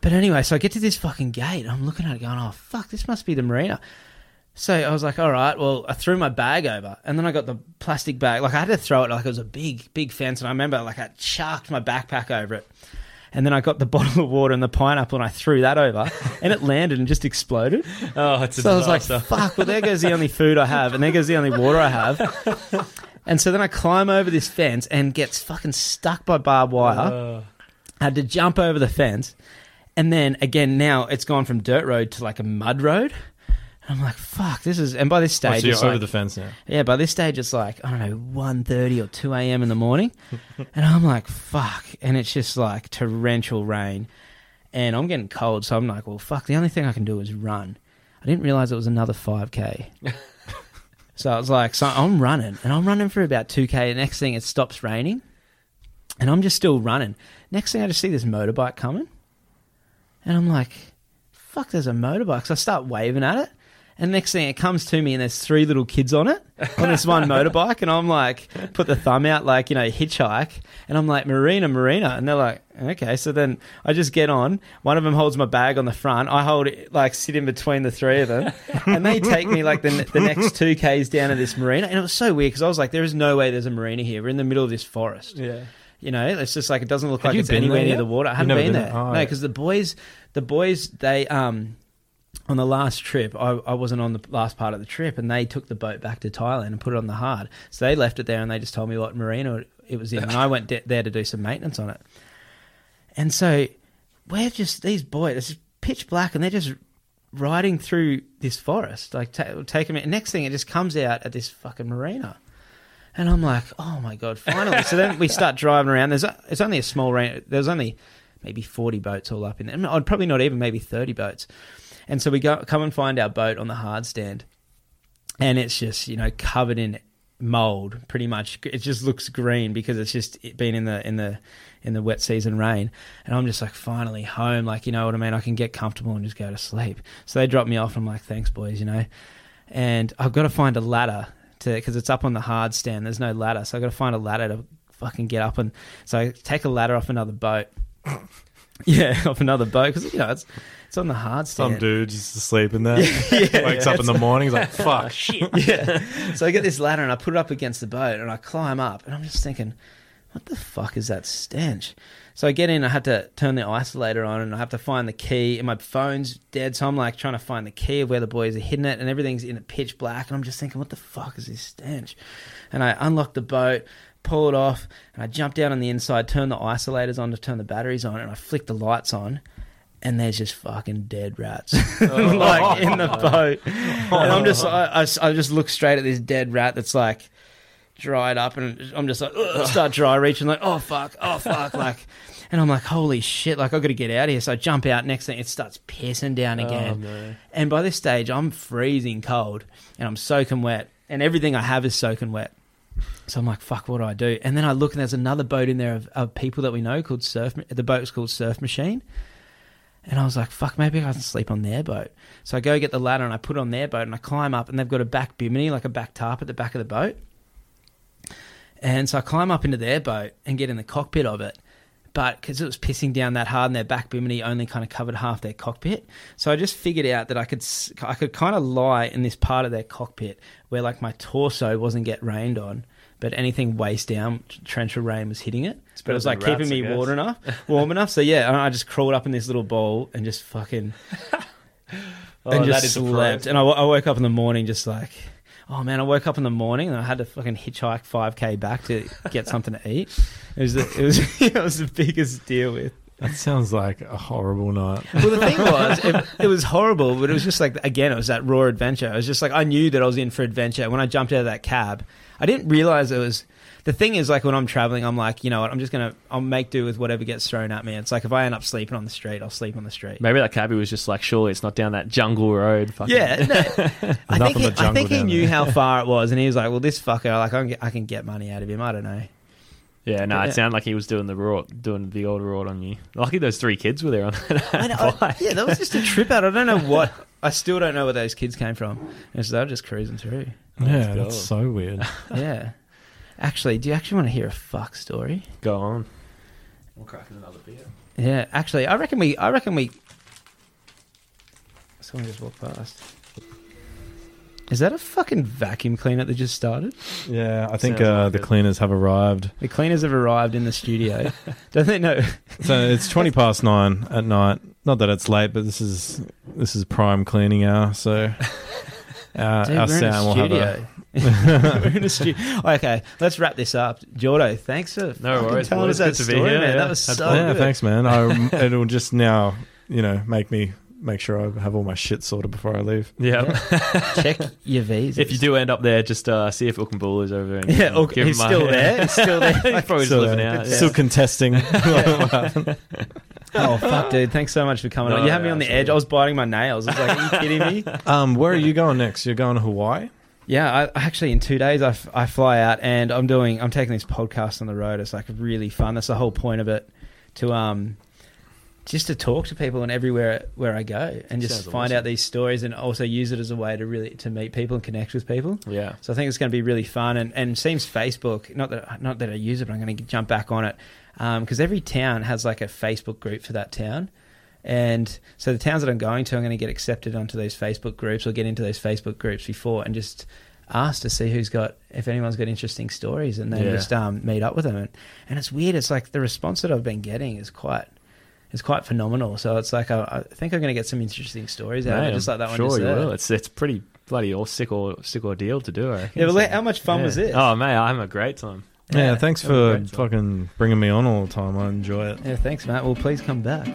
[SPEAKER 1] But anyway, so I get to this fucking gate. I'm looking at it going, oh, fuck, this must be the marina. So I was like, all right, well, I threw my bag over and then I got the plastic bag. Like I had to throw it like it was a big, big fence. And I remember like I chucked my backpack over it. And then I got the bottle of water and the pineapple and I threw that over and it landed and just exploded.
[SPEAKER 3] Oh, it's a
[SPEAKER 1] So I was like, fuck, well, there goes the only food I have, and there goes the only water I have. And so then I climb over this fence and gets fucking stuck by barbed wire.
[SPEAKER 3] Uh,
[SPEAKER 1] I had to jump over the fence. And then again, now it's gone from dirt road to like a mud road. And I'm like, fuck, this is. And by this stage,
[SPEAKER 2] so you're
[SPEAKER 1] it's
[SPEAKER 2] over
[SPEAKER 1] like,
[SPEAKER 2] the fence now.
[SPEAKER 1] yeah, by this stage, it's like, I don't know, 1.30 or 2 a.m. in the morning. and I'm like, fuck. And it's just like torrential rain. And I'm getting cold. So I'm like, well, fuck, the only thing I can do is run. I didn't realize it was another 5K. so I was like, so I'm running. And I'm running for about 2K. The next thing, it stops raining. And I'm just still running. Next thing, I just see this motorbike coming. And I'm like, fuck, there's a motorbike. So I start waving at it. And next thing it comes to me and there's three little kids on it on this one motorbike. And I'm like, put the thumb out, like, you know, hitchhike. And I'm like, Marina, Marina. And they're like, okay. So then I just get on. One of them holds my bag on the front. I hold it, like, sit in between the three of them. and they take me, like, the, the next two Ks down to this marina. And it was so weird because I was like, there is no way there's a marina here. We're in the middle of this forest.
[SPEAKER 3] yeah.
[SPEAKER 1] You know, it's just like it doesn't look like
[SPEAKER 2] you
[SPEAKER 1] it's
[SPEAKER 2] been
[SPEAKER 1] anywhere
[SPEAKER 2] there
[SPEAKER 1] near
[SPEAKER 2] yet?
[SPEAKER 1] the water. I
[SPEAKER 2] You've
[SPEAKER 1] haven't
[SPEAKER 2] never
[SPEAKER 1] been,
[SPEAKER 2] been
[SPEAKER 1] there.
[SPEAKER 2] there? Oh,
[SPEAKER 1] no,
[SPEAKER 2] yeah.
[SPEAKER 1] because the boys, the boys, they um, on the last trip, I, I wasn't on the last part of the trip, and they took the boat back to Thailand and put it on the hard. So they left it there, and they just told me what marina it was in, and I went de- there to do some maintenance on it. And so we're just these boys. It's pitch black, and they're just riding through this forest, like ta- taking me. Next thing, it just comes out at this fucking marina. And I'm like, oh my god, finally! so then we start driving around. There's a, it's only a small range. There's only maybe 40 boats all up in there. I'd probably not even maybe 30 boats. And so we go come and find our boat on the hard stand, and it's just you know covered in mold. Pretty much, it just looks green because it's just been in the in the in the wet season rain. And I'm just like, finally home. Like you know what I mean? I can get comfortable and just go to sleep. So they drop me off. I'm like, thanks, boys. You know, and I've got to find a ladder to because it's up on the hard stand. There's no ladder, so I've got to find a ladder to fucking get up and so I take a ladder off another boat. yeah, off another boat because you know it's it's on the hard stand.
[SPEAKER 2] Some dude just asleep in there.
[SPEAKER 1] yeah,
[SPEAKER 2] Wakes
[SPEAKER 1] yeah,
[SPEAKER 2] up in the morning. He's like, fuck.
[SPEAKER 1] shit. yeah. So I get this ladder and I put it up against the boat and I climb up and I'm just thinking, what the fuck is that stench? So I get in, I had to turn the isolator on and I have to find the key and my phone's dead. So I'm like trying to find the key of where the boys are hidden it and everything's in a pitch black. And I'm just thinking, what the fuck is this stench? And I unlock the boat, pull it off, and I jump down on the inside, turn the isolators on to turn the batteries on, and I flick the lights on. And there's just fucking dead rats, oh. like in the oh. boat. And I'm just, oh. I, I, I just look straight at this dead rat that's like dried up, and I'm just like, start dry reaching, like, oh fuck, oh fuck, like, and I'm like, holy shit, like I've got to get out of here. So I jump out. Next thing, it starts pissing down again.
[SPEAKER 3] no.
[SPEAKER 1] And by this stage, I'm freezing cold and I'm soaking wet, and everything I have is soaking wet. So I'm like, fuck, what do I do? And then I look, and there's another boat in there of, of people that we know called Surf. The boat's called Surf Machine. And I was like, fuck, maybe I can sleep on their boat. So I go get the ladder and I put on their boat and I climb up, and they've got a back bimini, like a back tarp at the back of the boat. And so I climb up into their boat and get in the cockpit of it. But because it was pissing down that hard and their back bimini only kind of covered half their cockpit. So I just figured out that I could I could kind of lie in this part of their cockpit where like my torso wasn't get rained on, but anything waist down, torrential rain was hitting it. But it was like
[SPEAKER 3] than
[SPEAKER 1] keeping
[SPEAKER 3] rats,
[SPEAKER 1] me warm enough, warm enough. So yeah, and I just crawled up in this little bowl and just fucking
[SPEAKER 3] Oh,
[SPEAKER 1] and just slept. And I, I woke up in the morning just like, oh man, I woke up in the morning and I had to fucking hitchhike five k back to get something to eat. It was the, it was it was the biggest deal with.
[SPEAKER 2] That sounds like a horrible night.
[SPEAKER 1] Well, the thing was, it, it was horrible, but it was just like again, it was that raw adventure. It was just like I knew that I was in for adventure. When I jumped out of that cab, I didn't realize it was. The thing is, like when I'm traveling, I'm like, you know what? I'm just gonna, I'll make do with whatever gets thrown at me. It's like if I end up sleeping on the street, I'll sleep on the street.
[SPEAKER 3] Maybe that cabbie was just like, surely it's not down that jungle road. Fucking.
[SPEAKER 1] Yeah, no, I think he,
[SPEAKER 2] the
[SPEAKER 1] I
[SPEAKER 2] jungle
[SPEAKER 1] think he knew
[SPEAKER 2] there.
[SPEAKER 1] how far it was, and he was like, "Well, this fucker, like, I can get, I can get money out of him. I don't know."
[SPEAKER 3] Yeah, no,
[SPEAKER 1] Yeah.
[SPEAKER 3] it sounded like he was doing the rort, doing the old rort on you. Lucky those three kids were there on that
[SPEAKER 1] I know I- yeah, that was just a trip out. I don't know what. I still don't know where those kids came from. And so they were just cruising through.
[SPEAKER 2] yeah,
[SPEAKER 3] go.
[SPEAKER 2] that's so weird.
[SPEAKER 1] Yeah. Actually, do you actually want to hear a fuck story?
[SPEAKER 3] Go on. We'll crack another beer.
[SPEAKER 1] Yeah, actually, I reckon we. I reckon we. Someone just walked past. Is that a fucking vacuum cleaner that just started?
[SPEAKER 2] Yeah, I think
[SPEAKER 3] Sounds
[SPEAKER 2] uh,
[SPEAKER 3] like
[SPEAKER 2] the
[SPEAKER 3] it.
[SPEAKER 2] cleaners have arrived.
[SPEAKER 1] The cleaners have arrived in the studio. Don't they know?
[SPEAKER 2] So it's twenty past nine at night. Not that it's late, but this is this is prime cleaning hour. So uh,
[SPEAKER 1] Dude,
[SPEAKER 2] our
[SPEAKER 1] we're in a
[SPEAKER 2] sound will have a.
[SPEAKER 1] studio. we're in a studio. Okay, let's wrap this up. Jordo, thanks for
[SPEAKER 3] No worries,
[SPEAKER 1] telling
[SPEAKER 3] boys.
[SPEAKER 1] us that
[SPEAKER 3] Good to be
[SPEAKER 1] story,
[SPEAKER 3] here,
[SPEAKER 1] man.
[SPEAKER 3] yeah.
[SPEAKER 1] That was so
[SPEAKER 3] fun.
[SPEAKER 2] yeah,
[SPEAKER 1] good.
[SPEAKER 2] thanks, man. I, it'll just now, you know, make me make sure I have all my shit sorted before I leave.
[SPEAKER 3] Yeah.
[SPEAKER 1] Check your visa.
[SPEAKER 3] if you do end up there, just uh, see if Ulkenbull is over there. And
[SPEAKER 1] yeah,
[SPEAKER 3] give
[SPEAKER 1] okay, he's
[SPEAKER 3] a-
[SPEAKER 1] still there. He's still there.
[SPEAKER 3] He's probably just
[SPEAKER 2] Still,
[SPEAKER 3] living
[SPEAKER 2] uh,
[SPEAKER 3] out. Yeah.
[SPEAKER 2] Still contesting.
[SPEAKER 1] Oh fuck, dude! Thanks so much for coming
[SPEAKER 3] No,
[SPEAKER 1] on. You had me on the
[SPEAKER 3] absolutely.
[SPEAKER 1] edge. I was biting my nails. I was like, "Are you kidding me?"
[SPEAKER 2] um, where are you going next? You're going to Hawaii.
[SPEAKER 1] Yeah, I, actually, in two days, I, f- I fly out and I'm doing. I'm taking this podcast on the road. It's like really fun. That's the whole point of it. To um, just to talk to people and everywhere where I go, and just
[SPEAKER 3] Sounds
[SPEAKER 1] find
[SPEAKER 3] awesome.
[SPEAKER 1] out these stories, and also use it as a way to really to meet people and connect with people.
[SPEAKER 3] yeah.
[SPEAKER 1] So I think it's going to be really fun, and and seems Facebook. Not that not that I use it, but I'm going to jump back on it because every town has like a Facebook group for that town. And so the towns that I'm going to, I'm going to get accepted onto those Facebook groups or get into those Facebook groups before and just ask to see who's got, if anyone's got interesting stories and then
[SPEAKER 3] Yeah.
[SPEAKER 1] just um, meet up with them. And, and it's weird. It's like the response that I've been getting is quite, is quite phenomenal. So it's like, I, I think I'm going to get some interesting stories out of it, just like that one
[SPEAKER 3] Sure, you will. It's it's pretty bloody all sick or sick ordeal to do. I reckon.
[SPEAKER 1] Yeah, but
[SPEAKER 3] So,
[SPEAKER 1] how much fun
[SPEAKER 3] yeah.
[SPEAKER 1] was this?
[SPEAKER 3] Oh mate, I'm a great time.
[SPEAKER 2] Yeah,
[SPEAKER 1] Yeah,
[SPEAKER 2] thanks for fucking bringing me on all the time. I enjoy it.
[SPEAKER 1] Yeah, thanks, Matt. Well, please come back.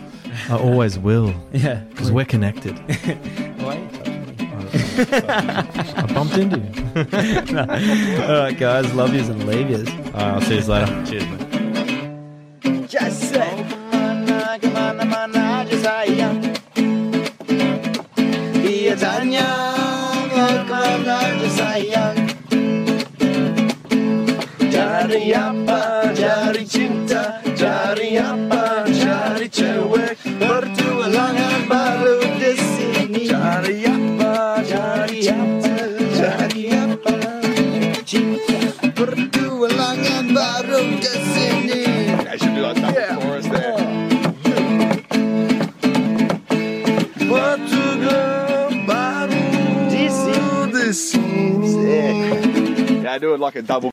[SPEAKER 2] I always will
[SPEAKER 1] Yeah,
[SPEAKER 2] because we're connected.
[SPEAKER 1] Why are you touching me?
[SPEAKER 2] I bumped into you.
[SPEAKER 1] All right, guys. Love yous and leave yous.
[SPEAKER 2] All right, I'll see you later.
[SPEAKER 3] Cheers, mate.
[SPEAKER 4] Just say Kemana, kemana, mana aja sayang Dia tanya Cari apa, cari cinta Cari apa, cari cewek Bertualangan baru di sini Cari apa, cari apa, cari apa Cinta Bertualangan baru di sini
[SPEAKER 5] I should do that
[SPEAKER 4] Yeah.
[SPEAKER 5] chorus there.
[SPEAKER 4] Portugal baru di sini.
[SPEAKER 5] Yeah, do it like a double.